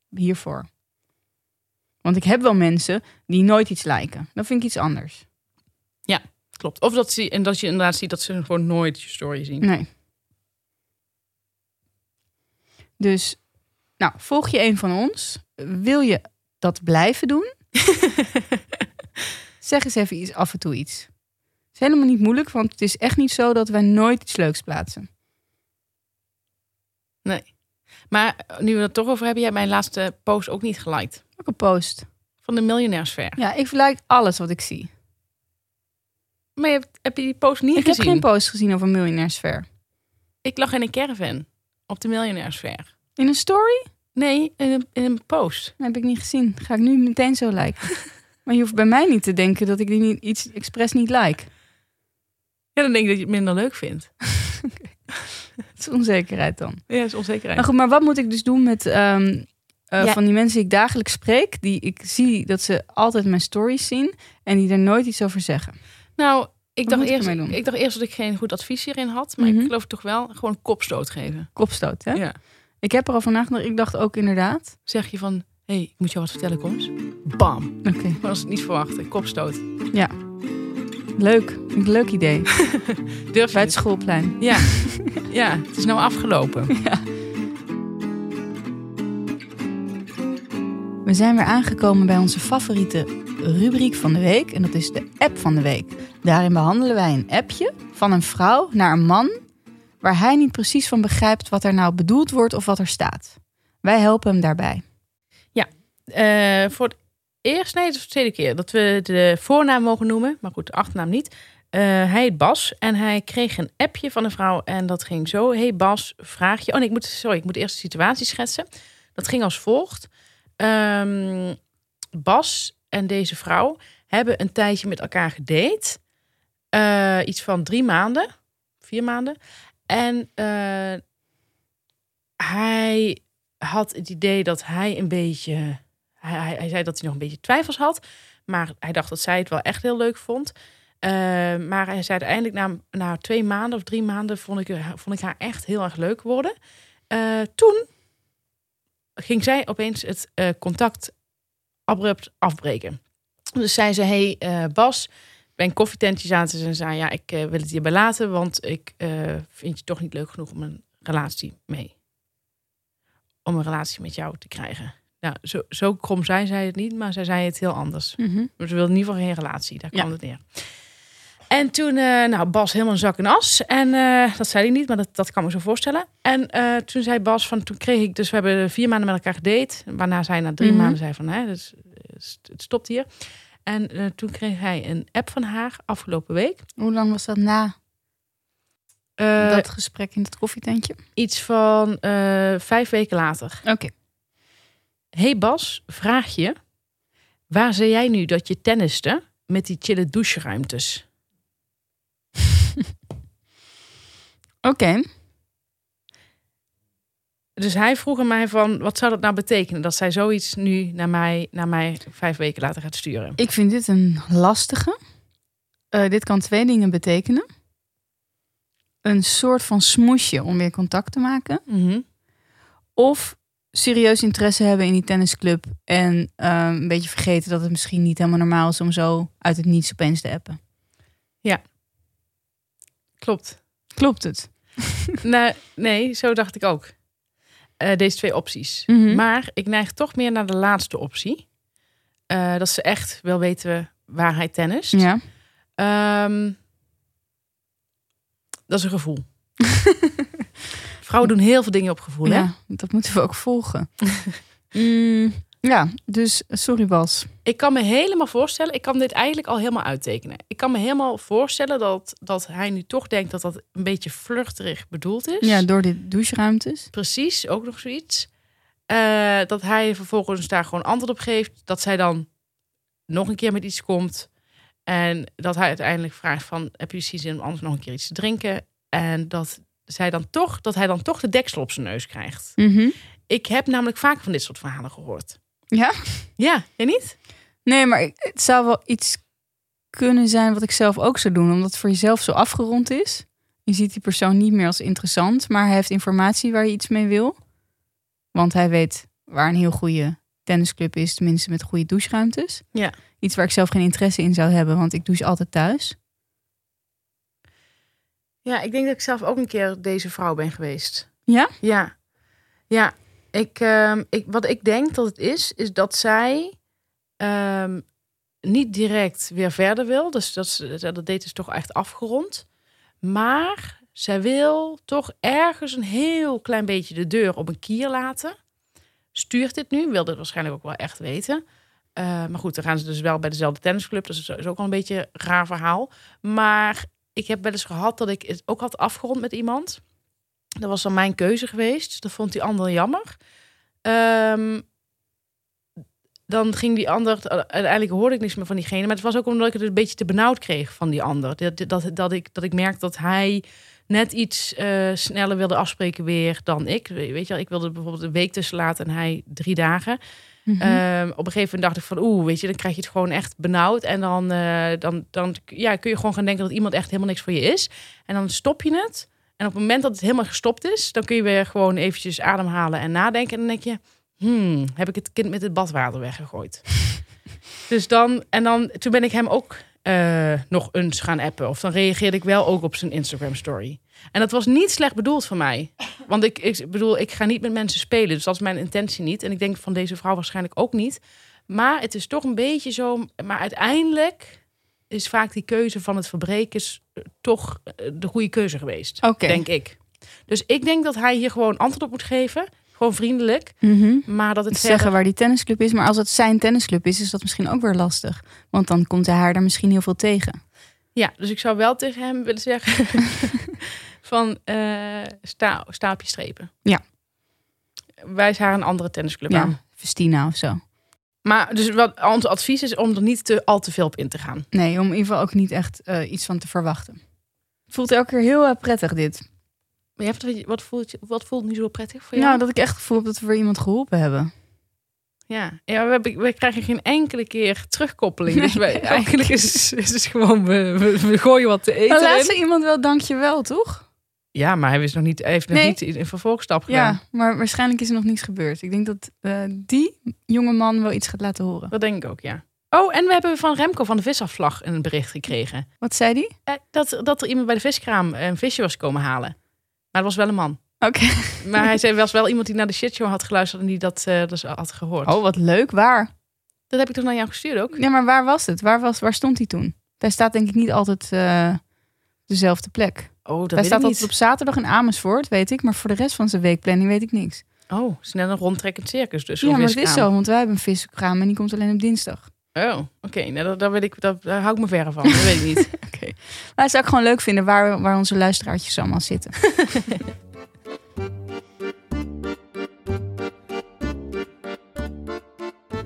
Hiervoor. Want ik heb wel mensen die nooit iets lijken. Dan vind ik iets anders. klopt. Of dat, ze, en dat je inderdaad ziet dat ze gewoon nooit je story zien. Nee. Dus, nou, volg je een van ons? Wil je dat blijven doen? zeg eens even iets, af en toe iets. Het is helemaal niet moeilijk, want het is echt niet zo dat wij nooit iets leuks plaatsen. Maar eh, nu we het toch over hebben, jij hebt mijn laatste post ook niet geliked. Een post. Van de miljonairsfair. Ja, ik like alles wat ik zie. Maar je hebt, heb je die post niet ik heb gezien? geen post gezien over miljonairsfeer. ik lag in een caravan op de miljonairsfair. In een story? Nee, in een, in een post. Dat heb ik niet gezien. Ga ik nu meteen zo liken. maar je hoeft bij mij niet te denken dat ik die niet, iets expres niet like. Ja, dan denk ik dat je het minder leuk vindt. Het is onzekerheid dan. Ja, is onzekerheid. Maar goed, maar wat moet ik dus doen met ehm, eh, Ja. van die mensen die ik dagelijks spreek, die ik zie dat ze altijd mijn stories zien en die er nooit iets over zeggen. Nou, ik dacht, ik eerst, ik dacht eerst dat ik geen goed advies hierin had. Maar Mhm. ik geloof toch wel gewoon kopstoot geven. Kopstoot, hè? Ja. Ik heb erover nagedacht. Ik dacht ook inderdaad. Zeg je van, hé, hey, ik moet jou wat vertellen, kom eens. Bam. Oké. Was het niet verwachten. Kopstoot. Leuk. Vind ik een leuk idee. Durf Bij het? schoolplein. Ja. ja, het is nou afgelopen. We zijn weer aangekomen bij onze favoriete rubriek van de week. En dat is de app van de week. Daarin behandelen wij een appje van een vrouw naar een man. Waar hij niet precies van begrijpt wat er nou bedoeld wordt of wat er staat. Wij helpen hem daarbij. Eh, voor het eerst, nee, de tweede keer dat we de voornaam mogen noemen. Maar goed, de achternaam niet. Eh, hij heet Bas en hij kreeg een appje van een vrouw. En dat ging zo. Hey Bas, vraag je. Oh nee, ik moet, sorry, ik moet eerst de situatie schetsen. Dat ging als volgt. Ehm, Bas en deze vrouw hebben een tijdje met elkaar gedate. Eh, iets van drie maanden, vier maanden. En eh, hij had het idee dat hij een beetje. Hij, hij, zei dat hij nog een beetje twijfels had. Maar hij dacht dat zij het wel echt heel leuk vond. Eh, maar hij zei uiteindelijk na, na twee maanden of drie maanden vond ik, vond ik haar echt heel erg leuk worden. Eh, toen ging zij opeens het contact abrupt afbreken. Dus zei ze, hey Bas, bij een koffietentje zaten ze en zei, ja, ik eh, wil het hierbij laten, want ik eh, vind je toch niet leuk genoeg om een relatie mee. Om een relatie met jou te krijgen. Nou, zo, zo krom zei zij het niet, maar zij zei het heel anders. Maar ze wilde in ieder geval geen relatie. Daar Ja. kwam het neer. En toen, eh, nou, Bas helemaal een zak en as. En dat zei hij niet, maar dat, dat kan me zo voorstellen. En toen zei Bas van, toen kreeg ik, dus we hebben vier maanden met elkaar gedate. Waarna zij na drie Mhm. maanden zei van, hè, dus, het stopt hier. En eh, toen kreeg hij een app van haar afgelopen week. Hoe lang was dat na Eh, dat gesprek in dat koffietentje? Iets van eh, vijf weken later. Oké. Hey Bas, vraag je. Waar zei jij nu dat je tenniste met die chille doucheruimtes? Oké. Dus hij vroeg aan mij van, wat zou dat nou betekenen? Dat zij zoiets nu naar mij, naar mij vijf weken later gaat sturen. Ik vind dit een lastige. Eh, dit kan twee dingen betekenen. Een soort van smoesje om weer contact te maken. Mhm. Of serieus interesse hebben in die tennisclub. En eh, een beetje vergeten dat het misschien niet helemaal normaal is om zo uit het niets opeens te appen. Klopt. Klopt het? nou, nee, zo dacht ik ook. Eh, deze twee opties. Mhm. Maar ik neig toch meer naar de laatste optie. Eh, dat ze echt wel weten waar hij tennist. Ja. Ehm, dat is een gevoel. Vrouwen doen heel veel dingen op gevoel, hè? ja, dat moeten we ook volgen. Mm, ja, dus sorry Bas. Ik kan me helemaal voorstellen, ik kan dit eigenlijk al helemaal uittekenen. Ik kan me helemaal voorstellen dat, dat hij nu toch denkt dat dat een beetje flirterig bedoeld is. Ja, door de doucheruimtes. Precies, ook nog zoiets. Eh, dat hij vervolgens daar gewoon antwoord op geeft. Dat zij dan nog een keer met iets komt. En dat hij uiteindelijk vraagt van... heb je zin om anders nog een keer iets te drinken? En dat, zij dan toch, dat hij dan toch de deksel op zijn neus krijgt. Mhm. Ik heb namelijk vaak van dit soort verhalen gehoord. Ja? Ja, jij niet? Nee, maar het zou wel iets kunnen zijn wat ik zelf ook zou doen. Omdat het voor jezelf zo afgerond is. Je ziet die persoon niet meer als interessant. Maar hij heeft informatie waar je iets mee wil. Want hij weet waar een heel goede tennisclub is. Tenminste met goede doucheruimtes. Ja. Iets waar ik zelf geen interesse in zou hebben. Want ik douche altijd thuis. Ja, ik denk dat ik zelf ook een keer deze vrouw ben geweest. Ja? Ja, ja. Ik, ehm, ik, wat ik denk dat het is, is dat zij ehm, niet direct weer verder wil. Dus dat, ze- dat date is toch echt afgerond. Maar zij wil toch ergens een heel klein beetje de deur op een kier laten. Stuurt dit nu, wil dit waarschijnlijk ook wel echt weten. Eh, maar goed, dan gaan ze dus wel bij dezelfde tennisclub. Dus dat is ook wel een beetje een raar verhaal. Maar ik heb wel eens gehad dat ik het ook had afgerond met iemand. Dat was dan mijn keuze geweest. Dat vond die ander jammer. Ehm, dan ging die ander, uiteindelijk hoorde ik niks meer van diegene. Maar het was ook omdat ik het een beetje te benauwd kreeg van die ander. Dat, dat, dat, ik, dat ik merkte dat hij net iets eh, sneller wilde afspreken weer dan ik. Weet je wel, ik wilde bijvoorbeeld een week tussen laten en hij drie dagen. Mhm. Ehm, op een gegeven moment dacht ik van, oeh, weet je, dan krijg je het gewoon echt benauwd. En dan, eh, dan, dan ja, kun je gewoon gaan denken dat iemand echt helemaal niks voor je is. En dan stop je het. En op het moment dat het helemaal gestopt is, dan kun je weer gewoon eventjes ademhalen en nadenken. En dan denk je, hmm, heb ik het kind met het badwater weggegooid? dus dan, en dan, toen ben ik hem ook eh, nog eens gaan appen. Of dan reageerde ik wel ook op zijn Instagram story. En dat was niet slecht bedoeld van mij. Want ik, ik bedoel, ik ga niet met mensen spelen. Dus dat is mijn intentie niet. En ik denk van deze vrouw waarschijnlijk ook niet. Maar het is toch een beetje zo. Maar uiteindelijk is vaak die keuze van het verbreken is, eh, toch eh, de goede keuze geweest. Denk ik. Dus ik denk dat hij hier gewoon antwoord op moet geven. Gewoon vriendelijk. Mhm. Maar dat het Zeggen verder- waar die tennisclub is. Maar als het zijn tennisclub is, is dat misschien ook weer lastig. Want dan komt hij haar daar misschien heel veel tegen. Ja, dus ik zou wel tegen hem willen zeggen... van sta, sta op je strepen. Ja. Wijs haar een andere tennisclub Ja, aan. Festina of zo. Maar dus wat ons advies is om er niet te, al te veel op in te gaan. Nee, om in ieder geval ook niet echt eh, iets van te verwachten. Het voelt elke keer heel eh, prettig dit. Maar je hebt, wat, voelt, je- wat voelt nu zo prettig voor jou? Nou, dat ik echt het gevoel heb dat we weer iemand geholpen hebben. Ja, ja we, hebben, we krijgen geen enkele keer terugkoppeling. Nee, dus wij, eigenlijk is, is het gewoon, we, we, we gooien wat te eten Maar laat in. ze iemand wel dankjewel, toch? Ja, maar hij, is nog niet, hij heeft nog Nee. niet een vervolgstap gedaan. Ja, maar waarschijnlijk is er nog niets gebeurd. Ik denk dat eh, die jonge man wel iets gaat laten horen. Dat denk ik ook, ja. Oh, en we hebben van Remco van de Visafslag een bericht gekregen. Wat zei die? Eh, dat, dat er iemand bij de viskraam een visje was komen halen. Maar dat was wel een man. Oké. Maar hij zei, was wel iemand die naar de shitshow had geluisterd en die dat eh, dus had gehoord. Oh, wat leuk. Waar? Dat heb ik toch naar jou gestuurd ook? Ja, maar waar was het? Waar, was, waar stond hij toen? Hij staat denk ik niet altijd eh, dezelfde plek. Oh, dat hij weet staat ik altijd op zaterdag in Amersfoort, weet ik. Maar voor de rest van zijn weekplanning weet ik niks. Oh, het is net een rondtrekkend circus dus. ja, maar het is zo. Want wij hebben een viskraam en die komt alleen op dinsdag. Oh, oké. Nou, daar, daar, weet ik, daar, daar hou ik me verre van. Dat weet ik niet. Maar het zou ik gewoon leuk vinden waar, waar onze luisteraartjes allemaal zitten.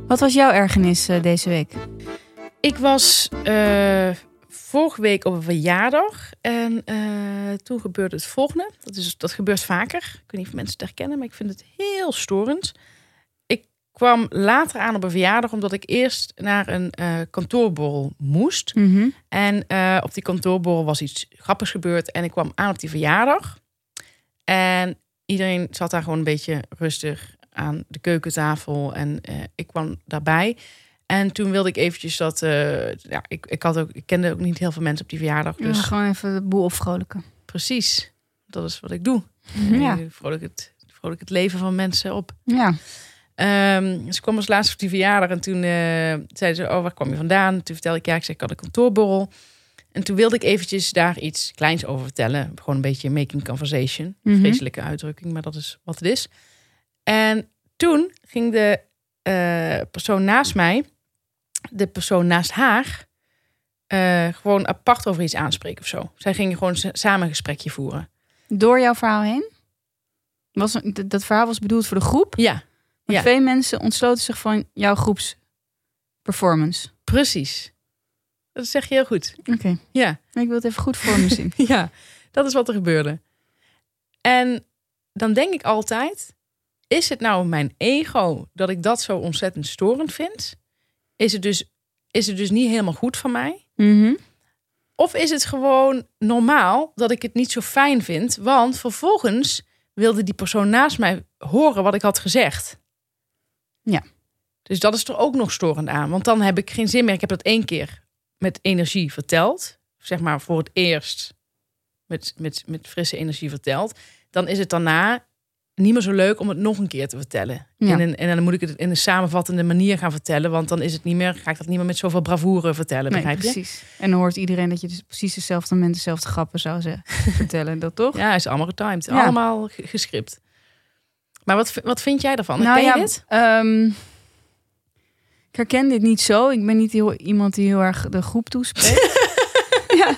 Wat was jouw ergernis eh, deze week? Ik was eh, vorige week op een verjaardag. En eh, toen gebeurde het volgende. Dat, is, dat gebeurt vaker. Ik weet niet of mensen het herkennen, maar ik vind het heel storend. Ik kwam later aan op een verjaardag omdat ik eerst naar een eh, kantoorborrel moest. En eh, op die kantoorborrel was iets grappigs gebeurd. En ik kwam aan op die verjaardag. En iedereen zat daar gewoon een beetje rustig aan de keukentafel. En ik kwam daarbij. En toen wilde ik eventjes dat... eh, ja, ik, ik, had ook, ik kende ook niet heel veel mensen op die verjaardag. Dus gewoon even de boel opvrolijken. precies, dat is wat ik doe. Ja. Eh, vrolijk, het, vrolijk het leven van mensen op. Ja. Dus ik kwam als laatste op die verjaardag en toen eh, zeiden ze, oh, waar kwam je vandaan? Toen vertelde ik, ja, ik zei, ik had een kantoorborrel. En toen wilde ik eventjes daar iets kleins over vertellen. Gewoon een beetje making conversation. Mhm. Vreselijke uitdrukking, maar dat is wat het is. En toen ging de persoon naast mij, de persoon naast haar, eh, gewoon apart over iets aanspreken of zo. Zij gingen gewoon samen een gesprekje voeren. Door jouw verhaal heen? Was, dat verhaal was bedoeld voor de groep. Ja, Maar Ja. twee mensen ontsloten zich van jouw groepsperformance. precies. Dat zeg je heel goed. Oké. Ja. Ik wil het even goed voor me zien. Ja, dat is wat er gebeurde. En dan denk ik altijd: is het nou mijn ego dat ik dat zo ontzettend storend vind? Is het dus, is het dus niet helemaal goed van mij? Mhm. Of is het gewoon normaal dat ik het niet zo fijn vind? Want vervolgens wilde die persoon naast mij horen wat ik had gezegd. Ja. Dus dat is er ook nog storend aan. Want dan heb ik geen zin meer. Ik heb dat één keer met energie verteld. Zeg maar voor het eerst met, met, met frisse energie verteld. Dan is het daarna niet meer zo leuk om het nog een keer te vertellen. Ja. En, in- en dan moet ik het in een samenvattende manier gaan vertellen. Want dan is het niet meer, ga ik dat niet meer met zoveel bravoure vertellen. Nee, begrijp je? precies. En dan hoort iedereen dat je dus precies dezelfde moment dezelfde grappen zou ze- vertellen. Dat toch? Ja, is allemaal getimed. Ja. Allemaal ge- gescript. Maar wat, wat vind jij daarvan? Nou ja, dit? ehm, ik herken dit niet zo. Ik ben niet heel, iemand die heel erg de groep toespreekt. ja,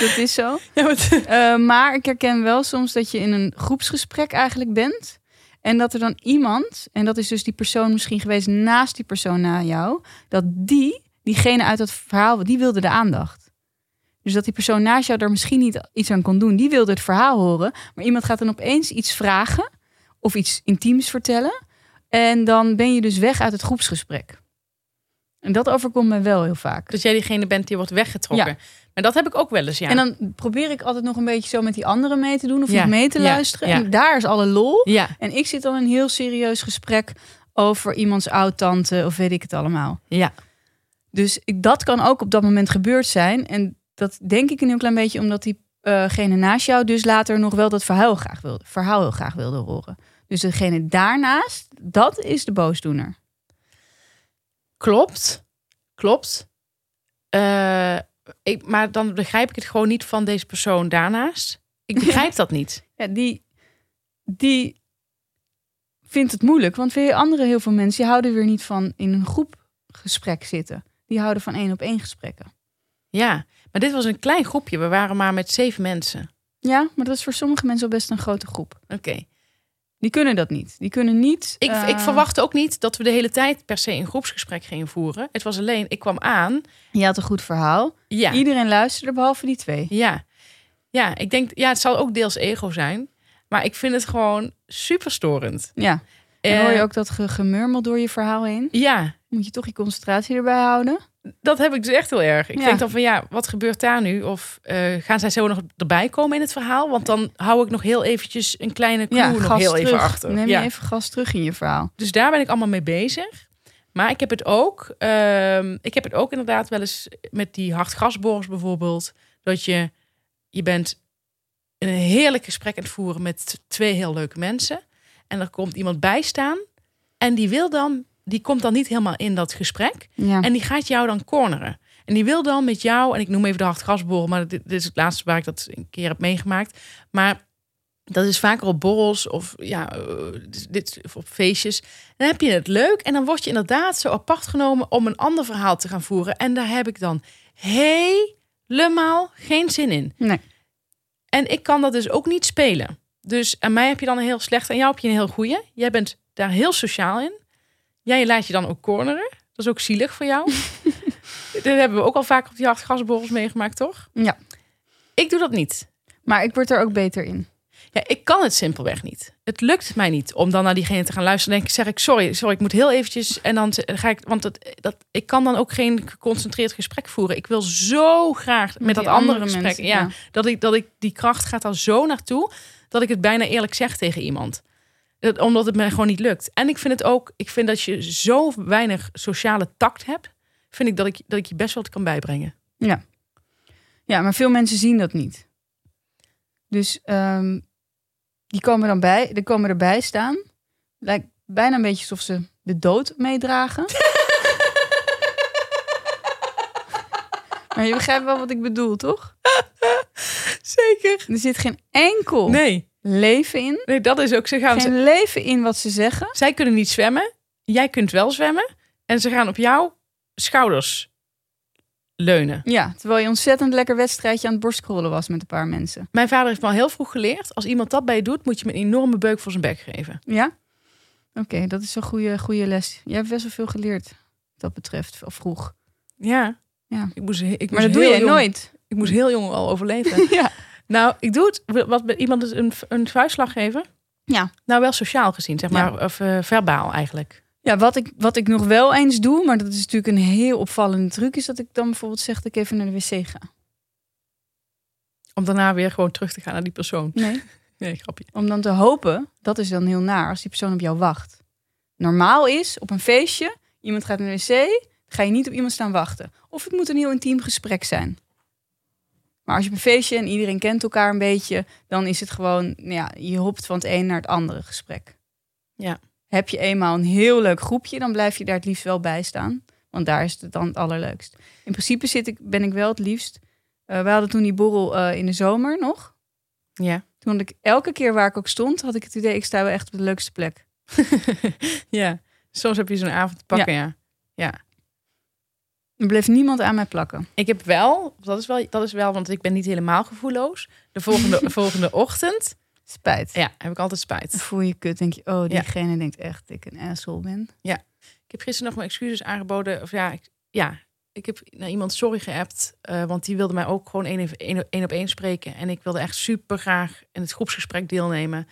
dat is zo. Ja, wat, Eh, maar ik herken wel soms dat je in een groepsgesprek eigenlijk bent. En dat er dan iemand, en dat is dus die persoon misschien geweest naast die persoon na jou, dat die, diegene uit dat verhaal, die wilde de aandacht. Dus dat die persoon naast jou er misschien niet iets aan kon doen, die wilde het verhaal horen. Maar iemand gaat dan opeens iets vragen of iets intiems vertellen. En dan ben je dus weg uit het groepsgesprek. En dat overkomt mij wel heel vaak. Dat jij diegene bent die wordt weggetrokken. Ja. Maar dat heb ik ook wel eens, ja. En dan probeer ik altijd nog een beetje zo met die anderen mee te doen of Ja, niet mee te luisteren. ja. En daar is alle lol. Ja, En ik zit dan in een heel serieus gesprek over iemands oud-tante of weet ik het allemaal. ja. Dus ik, dat kan ook op dat moment gebeurd zijn. En dat denk ik een heel klein beetje omdat diegene naast jou dus later nog wel dat verhaal, graag wilde, verhaal heel graag wilde horen. Dus degene daarnaast, dat is de boosdoener. Klopt. Klopt. Eh, ik, maar dan begrijp ik het gewoon niet van deze persoon daarnaast. Ik begrijp dat niet. Ja, die, die vindt het moeilijk. Want weer andere heel veel mensen die houden weer niet van in een groepgesprek zitten. Die houden van één op één gesprekken. Ja, maar dit was een klein groepje. We waren maar met zeven mensen. Ja, maar dat is voor sommige mensen al best een grote groep. Oké. Die kunnen dat niet. Die kunnen niet. Ik, eh, ik verwachtte ook niet dat we de hele tijd per se een groepsgesprek gingen voeren. Het was alleen, ik kwam aan. Je had een goed verhaal. Ja, Iedereen luisterde behalve die twee. ja. Ja, ik denk, ja, het zal ook deels ego zijn. Maar ik vind het gewoon super storend. Ja. En Eh, hoor je ook dat ge- gemurmel door je verhaal heen? Ja, Moet je toch je concentratie erbij houden? Dat heb ik dus echt heel erg. Ik Ja. denk dan van ja, wat gebeurt daar nu? Of eh, gaan zij zo nog erbij komen in het verhaal? Want dan hou ik nog heel eventjes een kleine clue nog gas heel terug. even achter. Neem ja. je even gas terug in je verhaal. Dus daar ben ik allemaal mee bezig. Maar ik heb het ook, ehm, ik heb het ook inderdaad wel eens met die hartgasborrels bijvoorbeeld. Dat je, je bent een heerlijk gesprek aan het voeren met twee heel leuke mensen. En er komt iemand bij staan. En die wil dan, die komt dan niet helemaal in dat gesprek. Ja. En die gaat jou dan corneren. En die wil dan met jou, en ik noem even de hartgasborrel, maar dit, dit is het laatste waar ik dat een keer heb meegemaakt. Maar dat is vaker op borrels of ja, eh, dit, of op feestjes. Dan heb je het leuk en dan word je inderdaad zo apart genomen om een ander verhaal te gaan voeren. En daar heb ik dan helemaal geen zin in. Nee. En ik kan dat dus ook niet spelen. Dus aan mij heb je dan een heel slecht en jou heb je een heel goeie. Jij bent daar heel sociaal in. Jij laat je dan ook corneren. Dat is ook zielig voor jou. dat hebben we ook al vaak op die hartgasborrels meegemaakt, toch? Ja. Ik doe dat niet. Maar ik word er ook beter in. Ja, ik kan het simpelweg niet. Het lukt mij niet om dan naar diegene te gaan luisteren. Dan denk ik, zeg ik, sorry, sorry, ik moet heel eventjes. En dan ga ik, want het, dat, ik kan dan ook geen geconcentreerd gesprek voeren. Ik wil zo graag met, dat andere, andere gesprek. ja, ja. Dat, ik, dat ik die kracht gaat dan zo naartoe dat ik het bijna eerlijk zeg tegen iemand. Dat, omdat het me gewoon niet lukt. En ik vind het ook, ik vind dat je zo weinig sociale tact hebt, vind ik dat ik, dat ik je best wel kan bijbrengen. Ja. Ja, maar veel mensen zien dat niet. Dus ehm, die komen dan bij, die komen erbij staan. Lijkt bijna een beetje alsof ze de dood meedragen. maar je begrijpt wel wat ik bedoel, toch? Zeker. Er zit geen enkel Nee, leven in. nee, dat is ook. Ze gaan, Geen leven in wat ze zeggen. Zij kunnen niet zwemmen. Jij kunt wel zwemmen. En ze gaan op jouw schouders leunen. Ja, terwijl je ontzettend lekker wedstrijdje aan het borstkrollen was met een paar mensen. Mijn vader heeft me al heel vroeg geleerd. Als iemand dat bij je doet, moet je met een enorme beuk voor zijn bek geven. Ja? Oké, dat is een goede, goede les. Jij hebt best wel veel geleerd wat dat betreft, of vroeg. Ja. Ja. Ik moest, ik Maar moest dat doe jong- nooit. Ik moest heel jong al overleven. ja. Nou, ik doe het. Wat iemand een, een vuistslag geven? Ja. Nou, wel sociaal gezien, zeg Ja. maar. Of eh, verbaal eigenlijk. Ja, wat ik, wat ik nog wel eens doe, maar dat is natuurlijk een heel opvallende truc, is dat ik dan bijvoorbeeld zeg dat ik even naar de wc ga. Om daarna weer gewoon terug te gaan naar die persoon. Nee. Nee, grapje. Om dan te hopen, dat is dan heel naar, als die persoon op jou wacht. Normaal is, op een feestje, iemand gaat naar de wc, ga je niet op iemand staan wachten. Of het moet een heel intiem gesprek zijn. Maar als je op een feestje en iedereen kent elkaar een beetje, dan is het gewoon, nou ja, je hopt van het een naar het andere gesprek. Ja. Heb je eenmaal een heel leuk groepje, dan blijf je daar het liefst wel bij staan. Want daar is het dan het allerleukst. In principe zit ik, ben ik wel het liefst. eh, we hadden toen die borrel eh, in de zomer nog. Ja. Toen had ik elke keer waar ik ook stond, had ik het idee, ik sta wel echt op de leukste plek. ja. Soms heb je zo'n avond te pakken, ja. ja. Er bleef niemand aan mij plakken. Ik heb wel, dat is wel, dat is wel, want ik ben niet helemaal gevoelloos. De volgende, volgende ochtend, Spijt. ja, heb ik altijd Dan spijt. voel je kut, denk je, oh, Ja. diegene denkt echt dat ik een asshole ben. Ik heb gisteren nog mijn excuses aangeboden. Of ja, ik, ja, ik heb naar iemand sorry geappt. eh, want die wilde mij ook gewoon één op één spreken. En ik wilde echt super graag in het groepsgesprek deelnemen.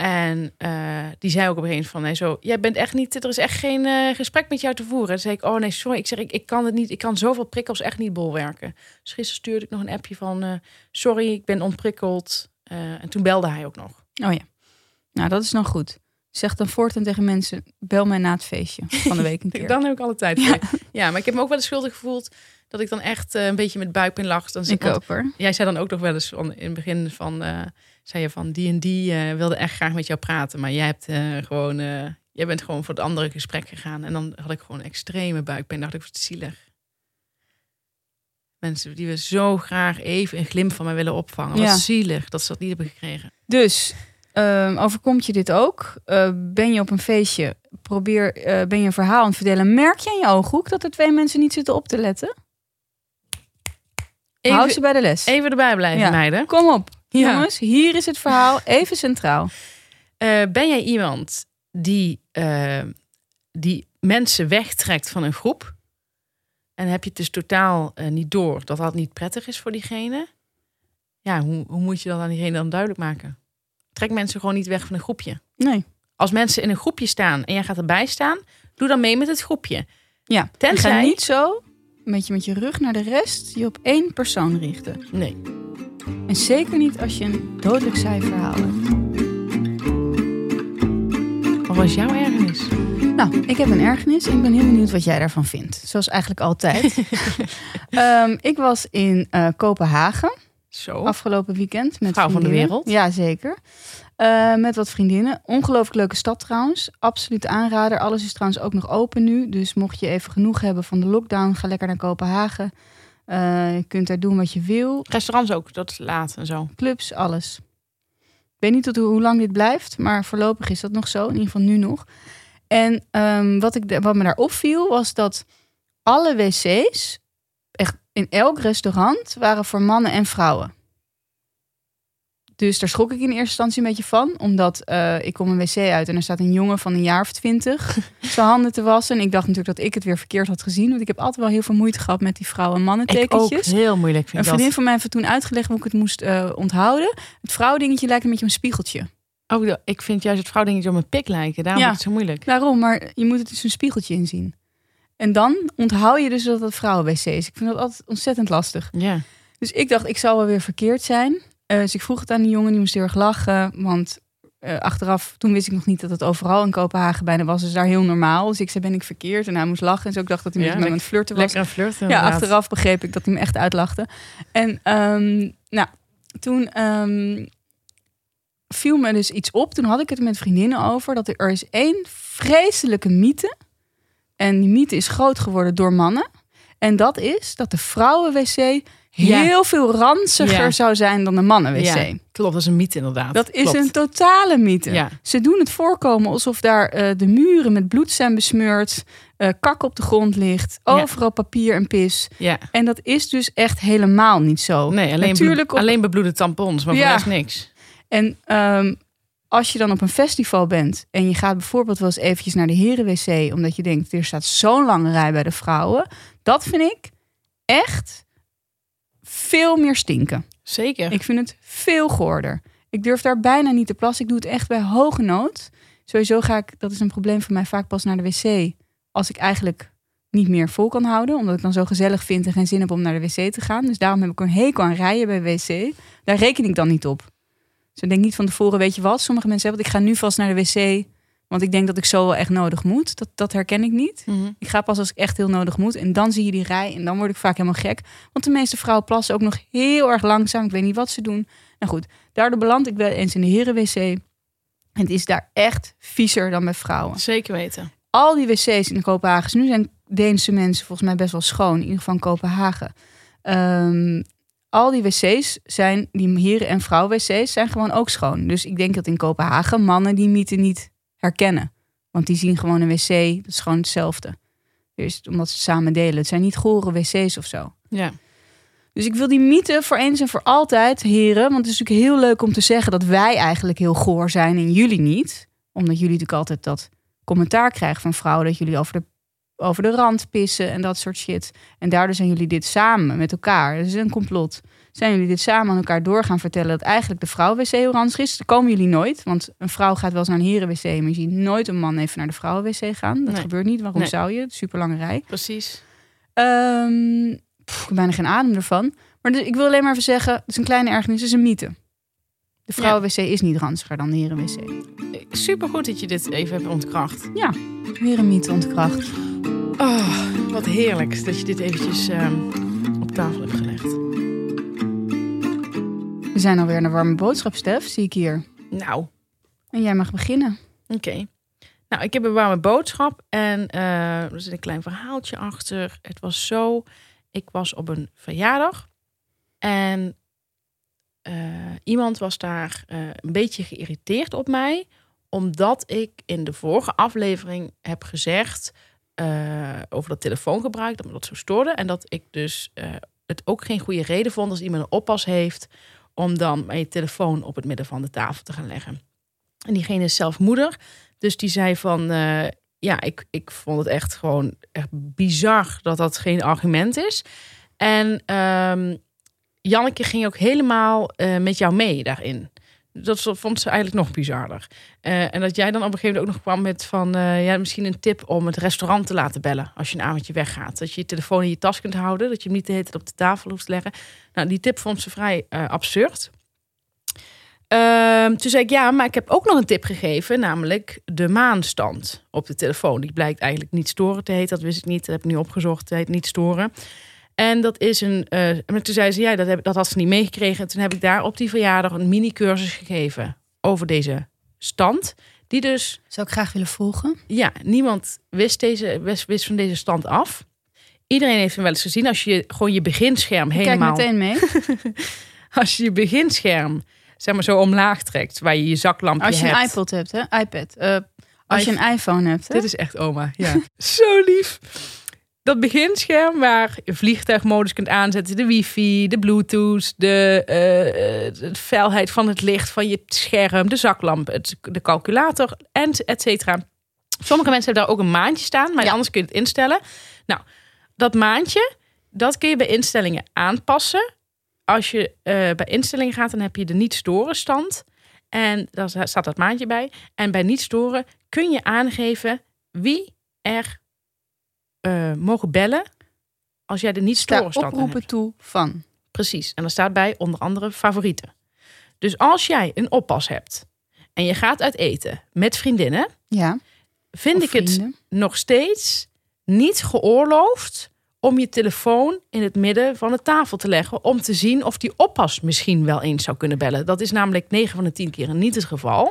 En eh, die zei ook op een gegeven moment van, nee, zo, jij bent echt niet, er is echt geen eh, gesprek met jou te voeren. Toen zei ik, oh nee, sorry. Ik zeg, ik, ik kan het niet, ik kan zoveel prikkels echt niet bolwerken. Dus gisteren stuurde ik nog een appje van, eh, sorry, ik ben ontprikkeld. En toen belde hij ook nog. Oh ja. Nou, dat is dan goed. Zeg dan voortaan tegen mensen, bel mij na het feestje van de week een keer. Dan heb ik alle tijd Ja. maar ik heb me ook wel eens schuldig gevoeld dat ik dan echt een beetje met buikpijn lag. Dan, Ik ook hoor. Jij zei dan ook nog wel eens van, in het begin van, zei je van die en die eh, wilde echt graag met jou praten, maar jij hebt eh, gewoon, eh, jij bent gewoon voor het andere gesprek gegaan en dan had ik gewoon extreme buikpijn. Dacht ik, wat zielig. Mensen die we zo graag even een glimp van mij willen opvangen. Wat Ja. zielig dat ze dat niet hebben gekregen. Dus, ehm, overkomt je dit ook? Ben je op een feestje, probeer, ben je een verhaal aan het vertellen. Merk je aan je ooghoek dat er twee mensen niet zitten op te letten? Hou ze Even, bij de les. even erbij blijven, Ja. meiden. Kom op, Ja. jongens. Hier is het verhaal even centraal. Eh, ben jij iemand die, eh, die mensen wegtrekt van een groep? En heb je het dus totaal eh, niet door dat dat niet prettig is voor diegene? Ja, hoe, hoe moet je dat aan diegene dan duidelijk maken? Trek mensen gewoon niet weg van een groepje. Nee. Als mensen in een groepje staan en jij gaat erbij staan, doe dan mee met het groepje. Ja, je Tenzij- niet zo een beetje met je rug naar de rest je op één persoon richten. Nee. En zeker niet als je een dodelijk saai verhaal hebt. Wat was jouw ergernis? Nou, ik heb een ergernis en ik ben heel benieuwd wat jij daarvan vindt. Zoals eigenlijk altijd. Ehm, ik was in eh, Kopenhagen Zo. afgelopen weekend. Met Vrouw van de wereld. Ja, zeker. Eh, met wat vriendinnen. Ongelooflijk leuke stad trouwens. Absoluut aanrader. Alles is trouwens ook nog open nu. Dus mocht je even genoeg hebben van de lockdown, ga lekker naar Kopenhagen. Eh, je kunt daar doen wat je wil. Restaurants ook, dat is laat en zo. Clubs, alles. Ik weet niet tot hoe, lang dit blijft, maar voorlopig is dat nog zo. In ieder geval nu nog. En ehm, wat, ik, wat me daar opviel, was dat alle wc's, echt in elk restaurant, waren voor mannen en vrouwen. Dus daar schrok ik in eerste instantie een beetje van. Omdat eh, ik kom een wc uit en er staat een jongen van een jaar of twintig zijn handen te wassen. En ik dacht natuurlijk dat ik het weer verkeerd had gezien. Want ik heb altijd wel heel veel moeite gehad met die vrouwen en mannen Ik ook heel moeilijk vind Een vriendin dat. van mij heeft toen uitgelegd hoe ik het moest eh, onthouden. Het vrouwdingetje lijkt een beetje een spiegeltje. Ook, de- ik vind juist het vrouwdingetje op mijn pik lijken. Daarom Ja. ik het zo moeilijk. Waarom? Maar je moet het dus een spiegeltje inzien. En dan onthoud je dus dat het vrouwen-wc is. Ik vind dat altijd ontzettend lastig. Ja. Dus ik dacht, ik zal wel weer verkeerd zijn. Eh, dus ik vroeg het aan die jongen, die moest heel erg lachen. Want eh, achteraf, toen wist ik nog niet dat het overal in Kopenhagen bijna was. Dus daar heel normaal. Dus ik zei, ben ik verkeerd? En hij moest lachen. En zo ik dacht dat hij Ja, met me aan het flirten was. Lekker een flirt Ja, inderdaad. achteraf begreep ik dat hij me echt uitlachte. En ehm, nou, toen ehm, viel me dus iets op. Toen had ik het met vriendinnen over. Dat er, er is één vreselijke mythe. En die mythe is groot geworden door mannen. En dat is dat de vrouwen-wc Ja. heel veel ranziger Ja. zou zijn dan de mannen-wc. Ja, klopt, dat is een mythe inderdaad. Dat is een totale mythe. Ja. Ze doen het voorkomen alsof daar eh, de muren met bloed zijn besmeurd, eh, kak op de grond ligt, overal papier en pis. Ja. En dat is dus echt helemaal niet zo. Nee, alleen, Natuurlijk op- alleen bebloede tampons, maar Ja. voor rest niks. En ehm, als je dan op een festival bent en je gaat bijvoorbeeld wel eens eventjes naar de herenwc, omdat je denkt, er staat zo'n lange rij bij de vrouwen. Dat vind ik echt veel meer stinken. Zeker. Ik vind het veel goorder. Ik durf daar bijna niet te plassen. Ik doe het echt bij hoge nood. Sowieso ga ik, dat is een probleem voor mij, vaak pas naar de wc. Als ik eigenlijk niet meer vol kan houden. Omdat ik dan zo gezellig vind en geen zin heb om naar de wc te gaan. Dus daarom heb ik een hekel aan rijden bij wc. Daar reken ik dan niet op. Dus ik denk niet van tevoren, weet je wat? Sommige mensen hebben, ik ga nu vast naar de wc. Want ik denk dat ik zo wel echt nodig moet. Dat, dat herken ik niet. Mhm. Ik ga pas als ik echt heel nodig moet. En dan zie je die rij en dan word ik vaak helemaal gek. Want de meeste vrouwen plassen ook nog heel erg langzaam. Ik weet niet wat ze doen. Nou goed, daardoor beland ik wel eens in de herenwc. En het is daar echt viezer dan bij vrouwen. Zeker weten. Al die wc's in Kopenhagen. Nu zijn Deense mensen volgens mij best wel schoon. In ieder geval in Kopenhagen. Ehm, al die wc's zijn, die heren- en vrouwen-wc's zijn gewoon ook schoon. Dus ik denk dat in Kopenhagen mannen die mythe niet herkennen. Want die zien gewoon een wc, dat is gewoon hetzelfde. Dus omdat ze het samen delen. Het zijn niet gore wc's of zo. Ja. Dus ik wil die mythe voor eens en voor altijd, heren. Want het is natuurlijk heel leuk om te zeggen dat wij eigenlijk heel goor zijn en jullie niet. Omdat jullie natuurlijk altijd dat commentaar krijgen van vrouwen dat jullie over de over de rand pissen en dat soort shit. En daardoor zijn jullie dit samen met elkaar. Het is een complot. Zijn jullie dit samen aan elkaar door gaan vertellen dat eigenlijk de vrouw-wc orange is? Dan komen jullie nooit, want een vrouw gaat wel eens naar een heren-wc, maar je ziet nooit een man even naar de vrouwen-wc gaan. Dat Nee. gebeurt niet. Waarom Nee. zou je? Super lange rij. Precies. Ehm, pff, ik heb bijna geen adem ervan. Maar dus, ik wil alleen maar even zeggen, het is een kleine ergernis, het is een mythe. De vrouwen-wc is niet ranziger dan de heren-wc. Super goed dat je dit even hebt ontkracht. Ja, weer een mythe ontkracht. Oh, wat heerlijk dat je dit eventjes ehm, op tafel hebt gelegd. We zijn alweer de warme boodschap, Stef, zie ik hier. Nou, En jij mag beginnen. Oké. Nou, ik heb een warme boodschap en eh, er zit een klein verhaaltje achter. Het was zo, ik was op een verjaardag en eh, iemand was daar eh, een beetje geïrriteerd op mij, omdat ik in de vorige aflevering heb gezegd over dat telefoongebruik, dat me dat zo stoorde en dat ik dus eh, het ook geen goede reden vond als iemand een oppas heeft om dan mijn telefoon op het midden van de tafel te gaan leggen. En diegene is zelf moeder. Dus die zei van, eh, ja, ik, ik vond het echt gewoon echt bizar dat dat geen argument is. En ehm, Janneke ging ook helemaal eh, met jou mee daarin. Dat vond ze eigenlijk nog bizarder. Eh, en dat jij dan op een gegeven moment ook nog kwam met van, eh, ja, misschien een tip om het restaurant te laten bellen als je een avondje weggaat. Dat je je telefoon in je tas kunt houden, dat je hem niet de hele tijd op de tafel hoeft te leggen. Nou, die tip vond ze vrij eh, absurd. Ehm, toen zei ik ja, maar ik heb ook nog een tip gegeven, namelijk de maanstand op de telefoon. Die blijkt eigenlijk niet storen te heten. Dat wist ik niet. Dat heb ik nu opgezocht. Het heet niet storen. En dat is een. eh, maar toen zei ze ja, dat, heb, dat had ze niet meegekregen. En toen heb ik daar op die verjaardag een mini-cursus gegeven over deze stand. Die dus, Zou ik graag willen volgen. ja, niemand wist, deze, wist, wist van deze stand af. Iedereen heeft hem wel eens gezien. Als je gewoon je beginscherm helemaal Kijk meteen mee. als je je beginscherm zeg maar zo omlaag trekt, waar je je zaklampje Als je hebt. een iPod hebt, hè? iPad. Eh, als je een iPhone hebt, hè? Dit is echt oma, ja. zo lief. Dat beginscherm waar je vliegtuigmodus kunt aanzetten, de wifi, de bluetooth, de, eh, de felheid van het licht van je scherm, de zaklamp, het, de calculator, en et cetera. Sommige mensen hebben daar ook een maandje staan, maar Ja. anders kun je het instellen. Nou, dat maandje, dat kun je bij instellingen aanpassen. Als je eh, bij instellingen gaat, dan heb je de niet storen stand. En daar staat dat maandje bij. En bij niet storen kun je aangeven wie er eh, mogen bellen als jij de niet storen aan oproepen hebt. toe van. Precies. En er staat bij onder andere favorieten. Dus als jij een oppas hebt en je gaat uit eten met vriendinnen, Ja. vind of ik het nog steeds niet geoorloofd om je telefoon in het midden van de tafel te leggen om te zien of die oppas misschien wel eens zou kunnen bellen. Dat is namelijk 9 van de 10 keer niet het geval.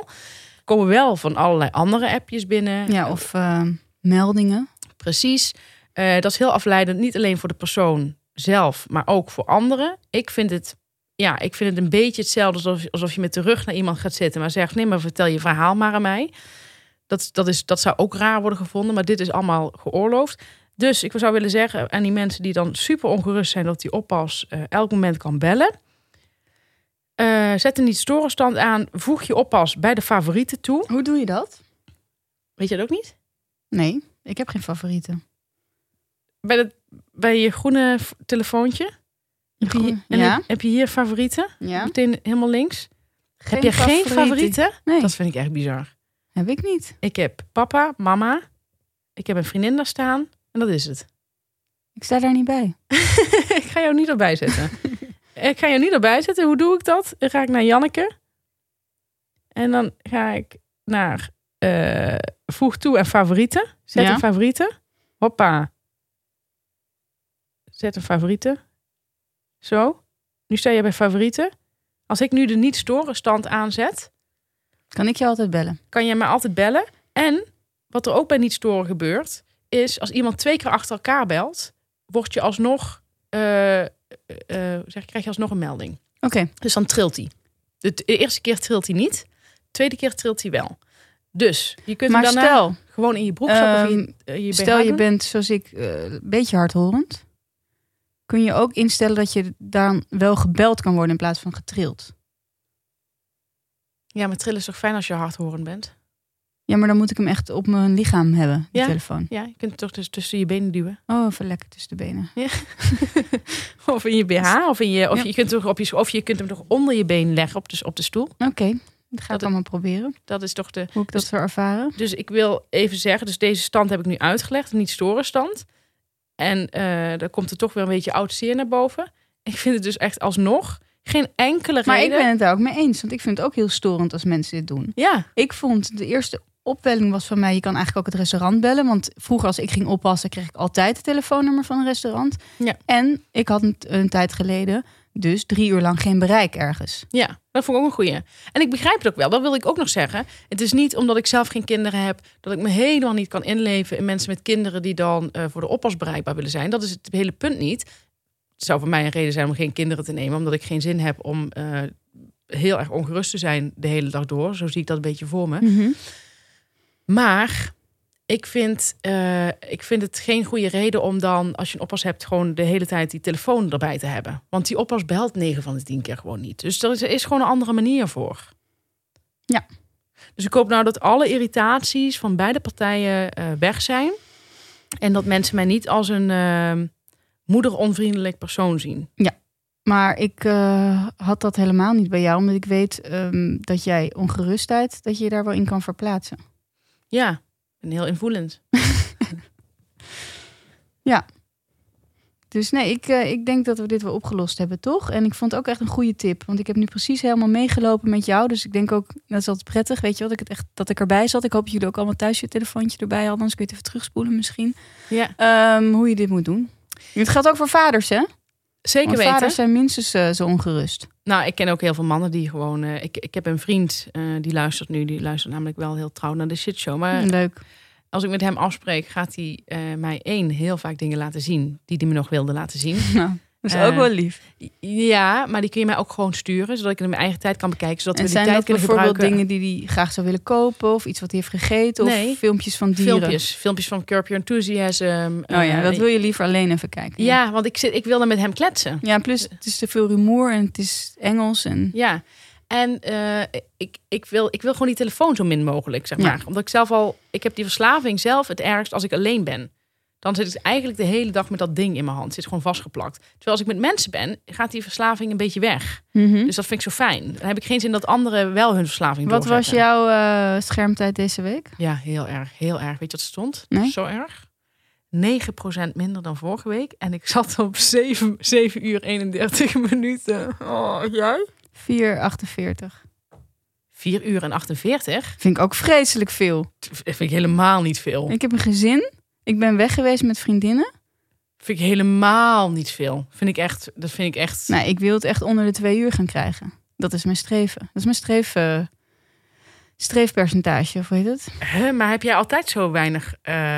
Er komen wel van allerlei andere appjes binnen. Ja, of eh, meldingen. Precies. Eh, dat is heel afleidend, niet alleen voor de persoon zelf, maar ook voor anderen. Ik vind het, ja, ik vind het een beetje hetzelfde alsof, alsof je met de rug naar iemand gaat zitten, maar zegt: nee, maar vertel je verhaal maar aan mij. Dat, dat, is, dat zou ook raar worden gevonden, maar dit is allemaal geoorloofd. Dus ik zou willen zeggen aan die mensen die dan super ongerust zijn dat die oppas eh, elk moment kan bellen. eh, zet een niet storenstand aan. Voeg je oppas bij de favorieten toe. Hoe doe je dat? Weet je dat ook niet? Nee, ik heb geen favorieten. Bij, dat, bij je groene telefoontje? Heb je, hier- groene- en ja. heb, heb je hier favorieten? Ja. Meteen helemaal links. heb je geen favorieten? Nee, Dat vind ik echt bizar. heb ik niet. Ik heb papa, mama. Ik heb een vriendin daar staan. En dat is het. Ik sta daar niet bij. ik ga jou niet erbij zetten. ik ga jou niet erbij zetten. Hoe doe ik dat? Dan ga ik naar Janneke. En dan ga ik naar eh, voeg toe en favorieten. Zet Ja. een favorieten. Hoppa. Zet een favorieten. Zo. Nu sta je bij favorieten. Als ik nu de niet storen stand aanzet, Kan ik je altijd bellen? kan je mij altijd bellen. En wat er ook bij niet storen gebeurt, is als iemand twee keer achter elkaar belt, word je alsnog, eh, eh, zeg, krijg je alsnog een melding. Oké, Dus dan trilt hij. De de eerste keer trilt hij niet, de tweede keer trilt hij wel. Dus je kunt maar hem daarna stel, gewoon in je broekzak of in je, je stel je bent zoals ik eh, een beetje hardhorend. Kun je ook instellen dat je dan wel gebeld kan worden in plaats van getrild? Ja, maar trillen is toch fijn als je hardhorend bent? Ja, maar dan moet ik hem echt op mijn lichaam hebben, die Ja. telefoon. Ja, je kunt het toch dus tussen je benen duwen. Oh, even lekker tussen de benen. Of in je BH, of, in je, of, Ja. je kunt toch op je, of je kunt hem toch onder je been leggen op de, op de stoel. Oké, dat ga ik allemaal proberen. Dat is toch de... Hoe ik dat zou ervaren. Dus ik wil even zeggen, dus deze stand heb ik nu uitgelegd, niet storen stand. En eh daar komt er toch weer een beetje oud zeer naar boven. Ik vind het dus echt alsnog geen enkele Maar ik reden. ben het daar ook mee eens. Want ik vind het ook heel storend als mensen dit doen. Ja, Ik vond de eerste opwelling was van mij... je kan eigenlijk ook het restaurant bellen. Want vroeger als ik ging oppassen... kreeg ik altijd het telefoonnummer van een restaurant. Ja. En ik had een, een tijd geleden... dus drie uur lang geen bereik ergens. ja, dat vond ik ook een goeie. En ik begrijp het ook wel, dat wil ik ook nog zeggen. Het is niet omdat ik zelf geen kinderen heb... dat ik me helemaal niet kan inleven in mensen met kinderen... die dan eh, voor de oppas bereikbaar willen zijn. Dat is het hele punt niet. Het zou voor mij een reden zijn om geen kinderen te nemen... omdat ik geen zin heb om eh, heel erg ongerust te zijn de hele dag door. Zo zie ik dat een beetje voor me. Maar ik vind, eh, ik vind het geen goede reden om dan, als je een oppas hebt, gewoon de hele tijd die telefoon erbij te hebben. Want die oppas belt 9 van de 10 keer gewoon niet. Dus er is, er is gewoon een andere manier voor. Ja. Dus ik hoop nou dat alle irritaties van beide partijen eh, weg zijn. En dat mensen mij niet als een eh, moederonvriendelijk persoon zien. Maar ik had dat helemaal niet bij jou. Omdat ik weet ehm, dat jij ongerustheid... dat je je daar wel in kan verplaatsen. Ja, ben heel invoelend. Dus nee, ik, eh, ik denk dat we dit wel opgelost hebben, toch? En ik vond het ook echt een goede tip. Want ik heb nu precies helemaal meegelopen met jou. Dus ik denk ook, dat is altijd prettig, weet je wat, ik het echt, dat ik erbij zat. Ik hoop dat jullie ook allemaal thuis je telefoontje erbij hadden. Anders kun je het even terugspoelen misschien. Ja, Ehm, hoe je dit moet doen. Het geldt ook voor vaders, hè? Zeker Want weten. vaders zijn minstens eh, zo ongerust. Nou, ik ken ook heel veel mannen die gewoon. eh, ik, ik heb een vriend eh, die luistert nu. Die luistert namelijk wel heel trouw naar de shitshow. Maar Leuk. als ik met hem afspreek, gaat hij mij één heel vaak dingen laten zien die hij me nog wilde laten zien. Nou, dat is Eh, ook wel lief. Ja, maar die kun je mij ook gewoon sturen, zodat ik het in mijn eigen tijd kan bekijken, zodat En we die zijn tijd dat kunnen bijvoorbeeld gebruiken. dingen die hij graag zou willen kopen? Of iets wat hij heeft gegeten? Of Nee. filmpjes van dieren? Filmpjes, filmpjes van Curb Your Enthusiasm. Oh ja, eh, dat wil je liever alleen even kijken. Ja, want ik, zit, ik wilde met hem kletsen. Ja, plus het is te veel rumoer en het is Engels. En... Ja, en eh, ik, ik, wil, ik wil gewoon die telefoon zo min mogelijk, zeg Ja. maar. Omdat ik zelf al, ik heb die verslaving zelf het ergst als ik alleen ben. Dan zit ik eigenlijk de hele dag met dat ding in mijn hand. Zit gewoon vastgeplakt. Terwijl als ik met mensen ben, gaat die verslaving een beetje weg. Mhm. Dus dat vind ik zo fijn. Dan heb ik geen zin dat anderen wel hun verslaving Wat was jouw eh, schermtijd deze week? Ja, heel erg. Heel erg. Weet je wat stond? Nee? Zo erg. 9% minder dan vorige week. En ik zat op 7, 7 uur 31 minuten. Oh, jij? 4,48. 4 uur en 48? Vind ik ook vreselijk veel. Dat vind ik helemaal niet veel. Ik heb een gezin. Ik ben weg geweest met vriendinnen. Vind ik helemaal niet veel. Vind ik echt, dat vind ik echt. Nou, ik wil het echt onder de twee uur gaan krijgen. Dat is mijn streven. Dat is mijn streef, eh, streefpercentage, of het? Maar heb jij altijd zo weinig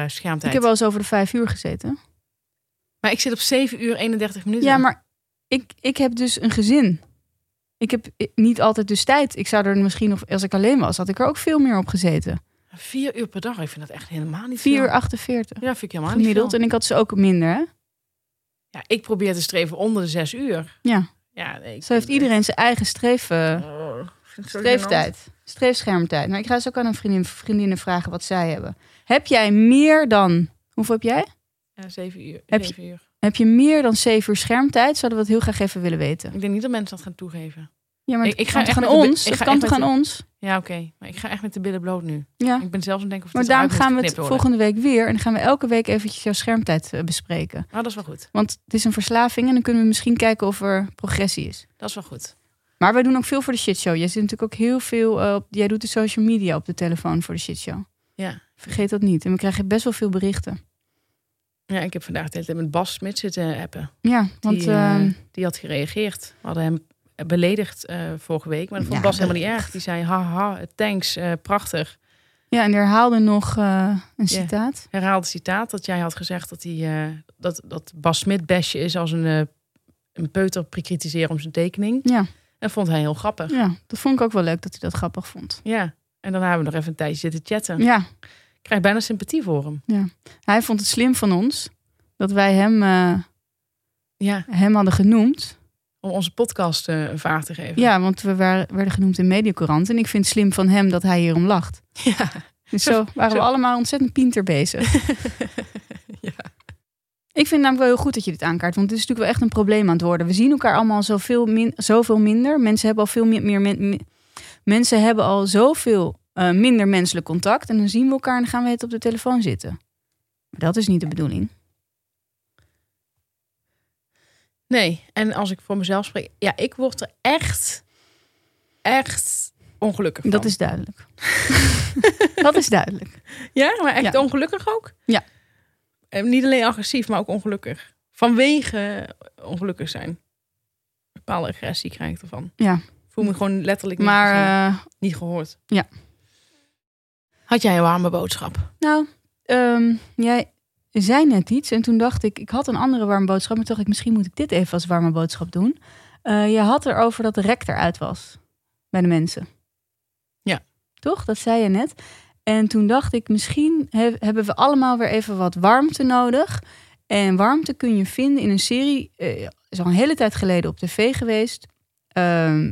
schermtijd? Ik heb wel eens over de vijf uur gezeten. Maar ik zit op 7 uur 31 minuten. Ja, maar ik, ik heb dus een gezin. Ik heb niet altijd dus tijd. Ik zou er misschien, of als ik alleen was, had ik er ook veel meer op gezeten. 4 uur per dag. Ik vind dat echt helemaal niet 4,48 veel. uur Ja, vind ik helemaal gemiddeld. niet veel. En ik had ze ook minder, hè? Ja, ik probeer te streven onder de 6 uur. Ja, Ja, nee, zo heeft iedereen zijn eigen streef, eh, Oh, streeftijd. Streefschermtijd. Maar ik ga eens ook aan een vriendin, vriendinnen vragen wat zij hebben. Heb jij meer dan... Hoeveel heb jij? Ja, 7 uur. Heb je- 7 uur. Heb je meer dan zeven uur schermtijd? Zouden we het heel graag even willen weten. Ik denk niet dat mensen dat gaan toegeven. Ja, maar Ik- het ik ga echt aan ons? ik Het ga kan toch aan ons? Ja, oké. Maar ik ga echt met de billen bloot nu. Ja. Ik ben zelfs aan het denken of Maar dit daarom gaan we het worden. volgende week weer. En dan gaan we elke week eventjes jouw schermtijd eh, bespreken. Ah, dat is wel goed. Want het is een verslaving en dan kunnen we misschien kijken of er progressie is. Dat is wel goed. Maar wij doen ook veel voor de shitshow. Jij zit natuurlijk ook heel veel eh, op. Jij doet de social media op de telefoon voor de shitshow. Ja. Vergeet dat niet. En we krijgen best wel veel berichten. Ja, ik heb vandaag de hele tijd met Bas Smit zitten appen. Ja, want die, eh, ehm, die had gereageerd. We hadden hem beledigd eh, vorige week. Maar dat vond Ja, Bas helemaal niet erg. Die zei, haha, thanks, eh, prachtig. ja, en die herhaalde nog eh, een citaat. Herhaalde citaat dat jij had gezegd dat, hij, eh, dat, dat Bas Smit bestje is als een, een peuter kritiseren om zijn tekening. Ja, En vond hij heel grappig. ja, dat vond ik ook wel leuk dat hij dat grappig vond. Ja. En dan hebben we nog even een tijdje zitten chatten. Ja, Ik krijg bijna sympathie voor hem. hij vond het slim van ons dat wij hem, Ja, hem hadden genoemd. Om onze podcast eh, een vaart te geven. Ja, want we waren, werden genoemd in Mediacorant. En ik vind het slim van hem dat hij hierom lacht. Ja. Dus zo waren we allemaal ontzettend pinter bezig. Ja. Ik vind het namelijk wel heel goed dat je dit aankaart. Want het is natuurlijk wel echt een probleem aan het worden. We zien elkaar allemaal zoveel, min, zoveel minder. Mensen hebben al veel meer... meer men- mi- mensen hebben al zoveel eh, minder menselijk contact. En dan zien we elkaar en dan gaan we het op de telefoon zitten. Maar dat is niet de bedoeling. Nee, en als ik voor mezelf spreek, ja, ik word er echt, echt ongelukkig van. Dat is duidelijk. dat is duidelijk. Ja, maar echt Ja. ongelukkig ook? Ja. En niet alleen agressief, maar ook ongelukkig. Vanwege ongelukkig zijn. Bepaalde agressie krijg ik ervan. Ja. Voel me gewoon letterlijk niet, Maar gezien, eh, niet gehoord. ja. Had jij een warme boodschap? Nou, ehm, jij zei net iets en toen dacht ik, ik had een andere warme boodschap, maar toen dacht ik, misschien moet ik dit even als warme boodschap doen. Eh je had erover dat de rek eruit was bij de mensen. Ja. Toch? Dat zei je net. En toen dacht ik, misschien he- hebben we allemaal weer even wat warmte nodig. En warmte kun je vinden in een serie, eh, is al een hele tijd geleden op tv geweest. Ehm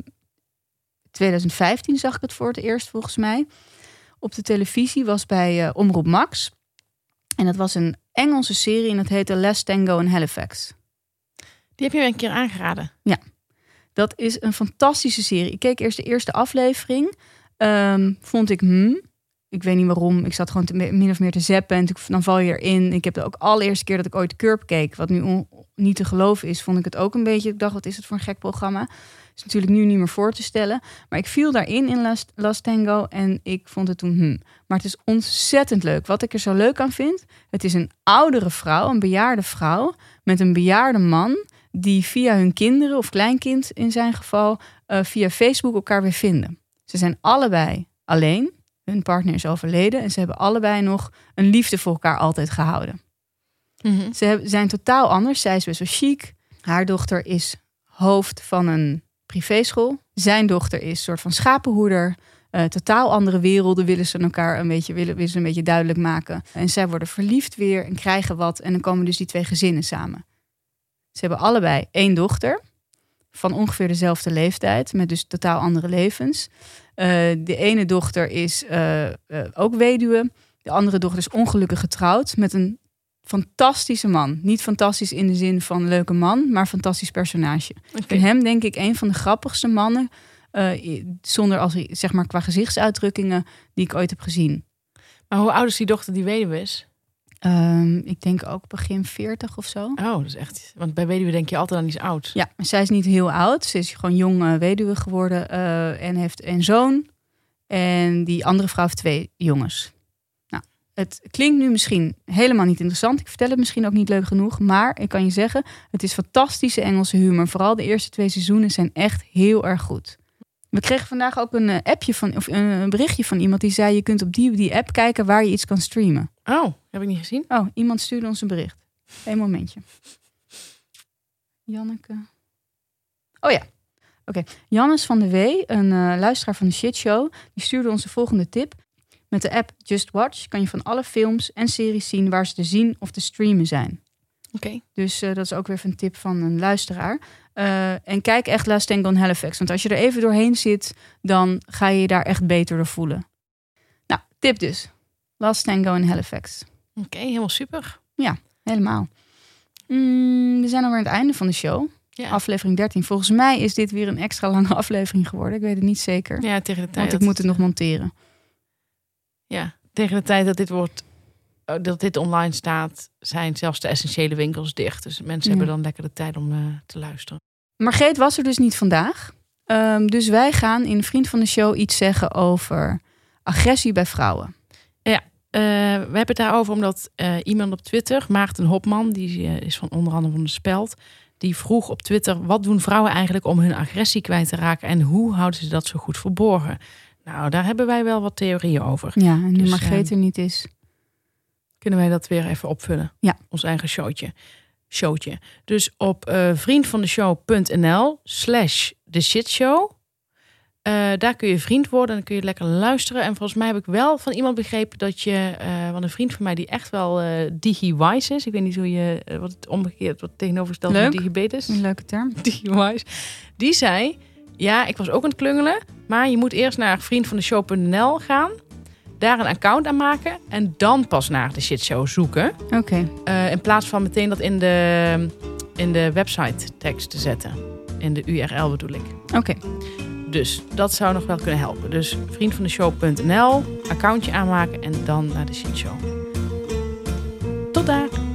2015 zag ik het voor het eerst volgens mij. Op de televisie was bij eh, Omroep Max. En dat was een Engelse serie en dat heette Last Tango in Halifax. Die heb je me een keer aangeraden. Dat is een fantastische serie. Ik keek eerst de eerste aflevering. Ehm, vond ik, hmm, ik weet niet waarom. Ik zat gewoon te, min of meer te zappen en toen- dan val je erin. Ik heb de ook allereerste keer dat ik ooit Curb keek, wat nu on- niet te geloven is, vond ik het ook een beetje. Ik dacht, wat is het voor een gek programma? Is natuurlijk nu niet meer voor te stellen. Maar ik viel daarin in Last, Last Tango en ik vond het toen, hmm. Maar het is ontzettend leuk. Wat ik er zo leuk aan vind, het is een oudere vrouw, een bejaarde vrouw, met een bejaarde man die via hun kinderen of kleinkind in zijn geval eh, via Facebook elkaar weer vinden. Ze zijn allebei alleen. Hun partner is overleden en ze hebben allebei nog een liefde voor elkaar altijd gehouden. Mhm. Ze zijn totaal anders. Zij is best wel chic. Haar dochter is hoofd van een privéschool. Zijn dochter is soort van schapenhoeder. Eh, totaal andere werelden willen ze elkaar een beetje, willen, willen ze een beetje duidelijk maken. En zij worden verliefd weer en krijgen wat. En dan komen dus die twee gezinnen samen. Ze hebben allebei één dochter. Van ongeveer dezelfde leeftijd. Met dus totaal andere levens. Eh, de ene dochter is eh, ook weduwe. De andere dochter is ongelukkig getrouwd. Met een fantastische man. Niet fantastisch in de zin van leuke man, maar fantastisch personage. Ik vind hem denk ik een van de grappigste mannen. eh, zonder als hij, zeg maar qua gezichtsuitdrukkingen die ik ooit heb gezien. Maar hoe oud is die dochter die weduwe is? Ehm, ik denk ook begin 40 of zo. Oh, dat is echt... Want bij weduwe denk je altijd aan iets oud. Ja, zij is niet heel oud. Ze is gewoon jong eh, weduwe geworden eh, en heeft een zoon. En die andere vrouw heeft twee jongens. Het klinkt nu misschien helemaal niet interessant. Ik vertel het misschien ook niet leuk genoeg. Maar ik kan je zeggen, het is fantastische Engelse humor. Vooral de eerste twee seizoenen zijn echt heel erg goed. We kregen vandaag ook een eh, appje van, of een, berichtje van iemand die zei: je kunt op die, die app kijken waar je iets kan streamen. Oh, heb ik niet gezien. Oh, iemand stuurde ons een bericht. Eén momentje. Janneke. Oh ja. Oké. Jannes van de Wee, een eh, luisteraar van de Shit Show, die stuurde ons de volgende tip. Met de app Just Watch kan je van alle films en series zien waar ze te zien of te streamen zijn. Oké. Dus eh, dat is ook weer een tip van een luisteraar. Eh, en kijk echt Last Tango in Halifax. Want als je er even doorheen zit, dan ga je je daar echt beter door voelen. Nou, tip dus. Last Tango in Halifax. Oké, helemaal super. Helemaal. Mm, we zijn alweer aan het einde van de show. Ja. Aflevering 13. Volgens mij is dit weer een extra lange aflevering geworden. Ik weet het niet zeker. Ja, tegen de tijd. want ik moet het nog monteren. Ja, tegen de tijd dat dit wordt, eh, dat dit online staat, zijn zelfs de essentiële winkels dicht. Dus mensen Ja. hebben dan lekker de tijd om eh, te luisteren. Margreet was er dus niet vandaag. Ehm, dus wij gaan in Vriend van de Show iets zeggen over agressie bij vrouwen. Eh, we hebben het daarover omdat iemand op Twitter, Maarten Hopman, die is van onder andere van de Speld, die vroeg op Twitter: wat doen vrouwen eigenlijk om hun agressie kwijt te raken en hoe houden ze dat zo goed verborgen? Nou, daar hebben wij wel wat theorieën over. Ja, en nu Dus, Margreet ehm, er niet is. Kunnen wij dat weer even opvullen? Ja. Ons eigen showtje. showtje. Dus op eh vriendvandeshow.nl slash de shitshow. Eh, daar kun je vriend worden en dan kun je lekker luisteren. En volgens mij heb ik wel van iemand begrepen dat je... eh want een vriend van mij die echt wel eh digi-wise is. Ik weet niet hoe je... wat het omgekeerd, wat tegenovergesteld van is. Een leuke term. Digi-wise. Die zei... Ja, ik was ook aan het klungelen. Maar je moet eerst naar vriendvandeshow.nl gaan. daar een account aan maken en dan pas naar de shitshow zoeken. Oké. Eh, in plaats van meteen dat in de, in de website tekst te zetten. In de URL bedoel ik. Oké. Dus dat zou nog wel kunnen helpen. Dus vriendvandeshow.nl, accountje aanmaken en dan naar de shitshow. Tot daar!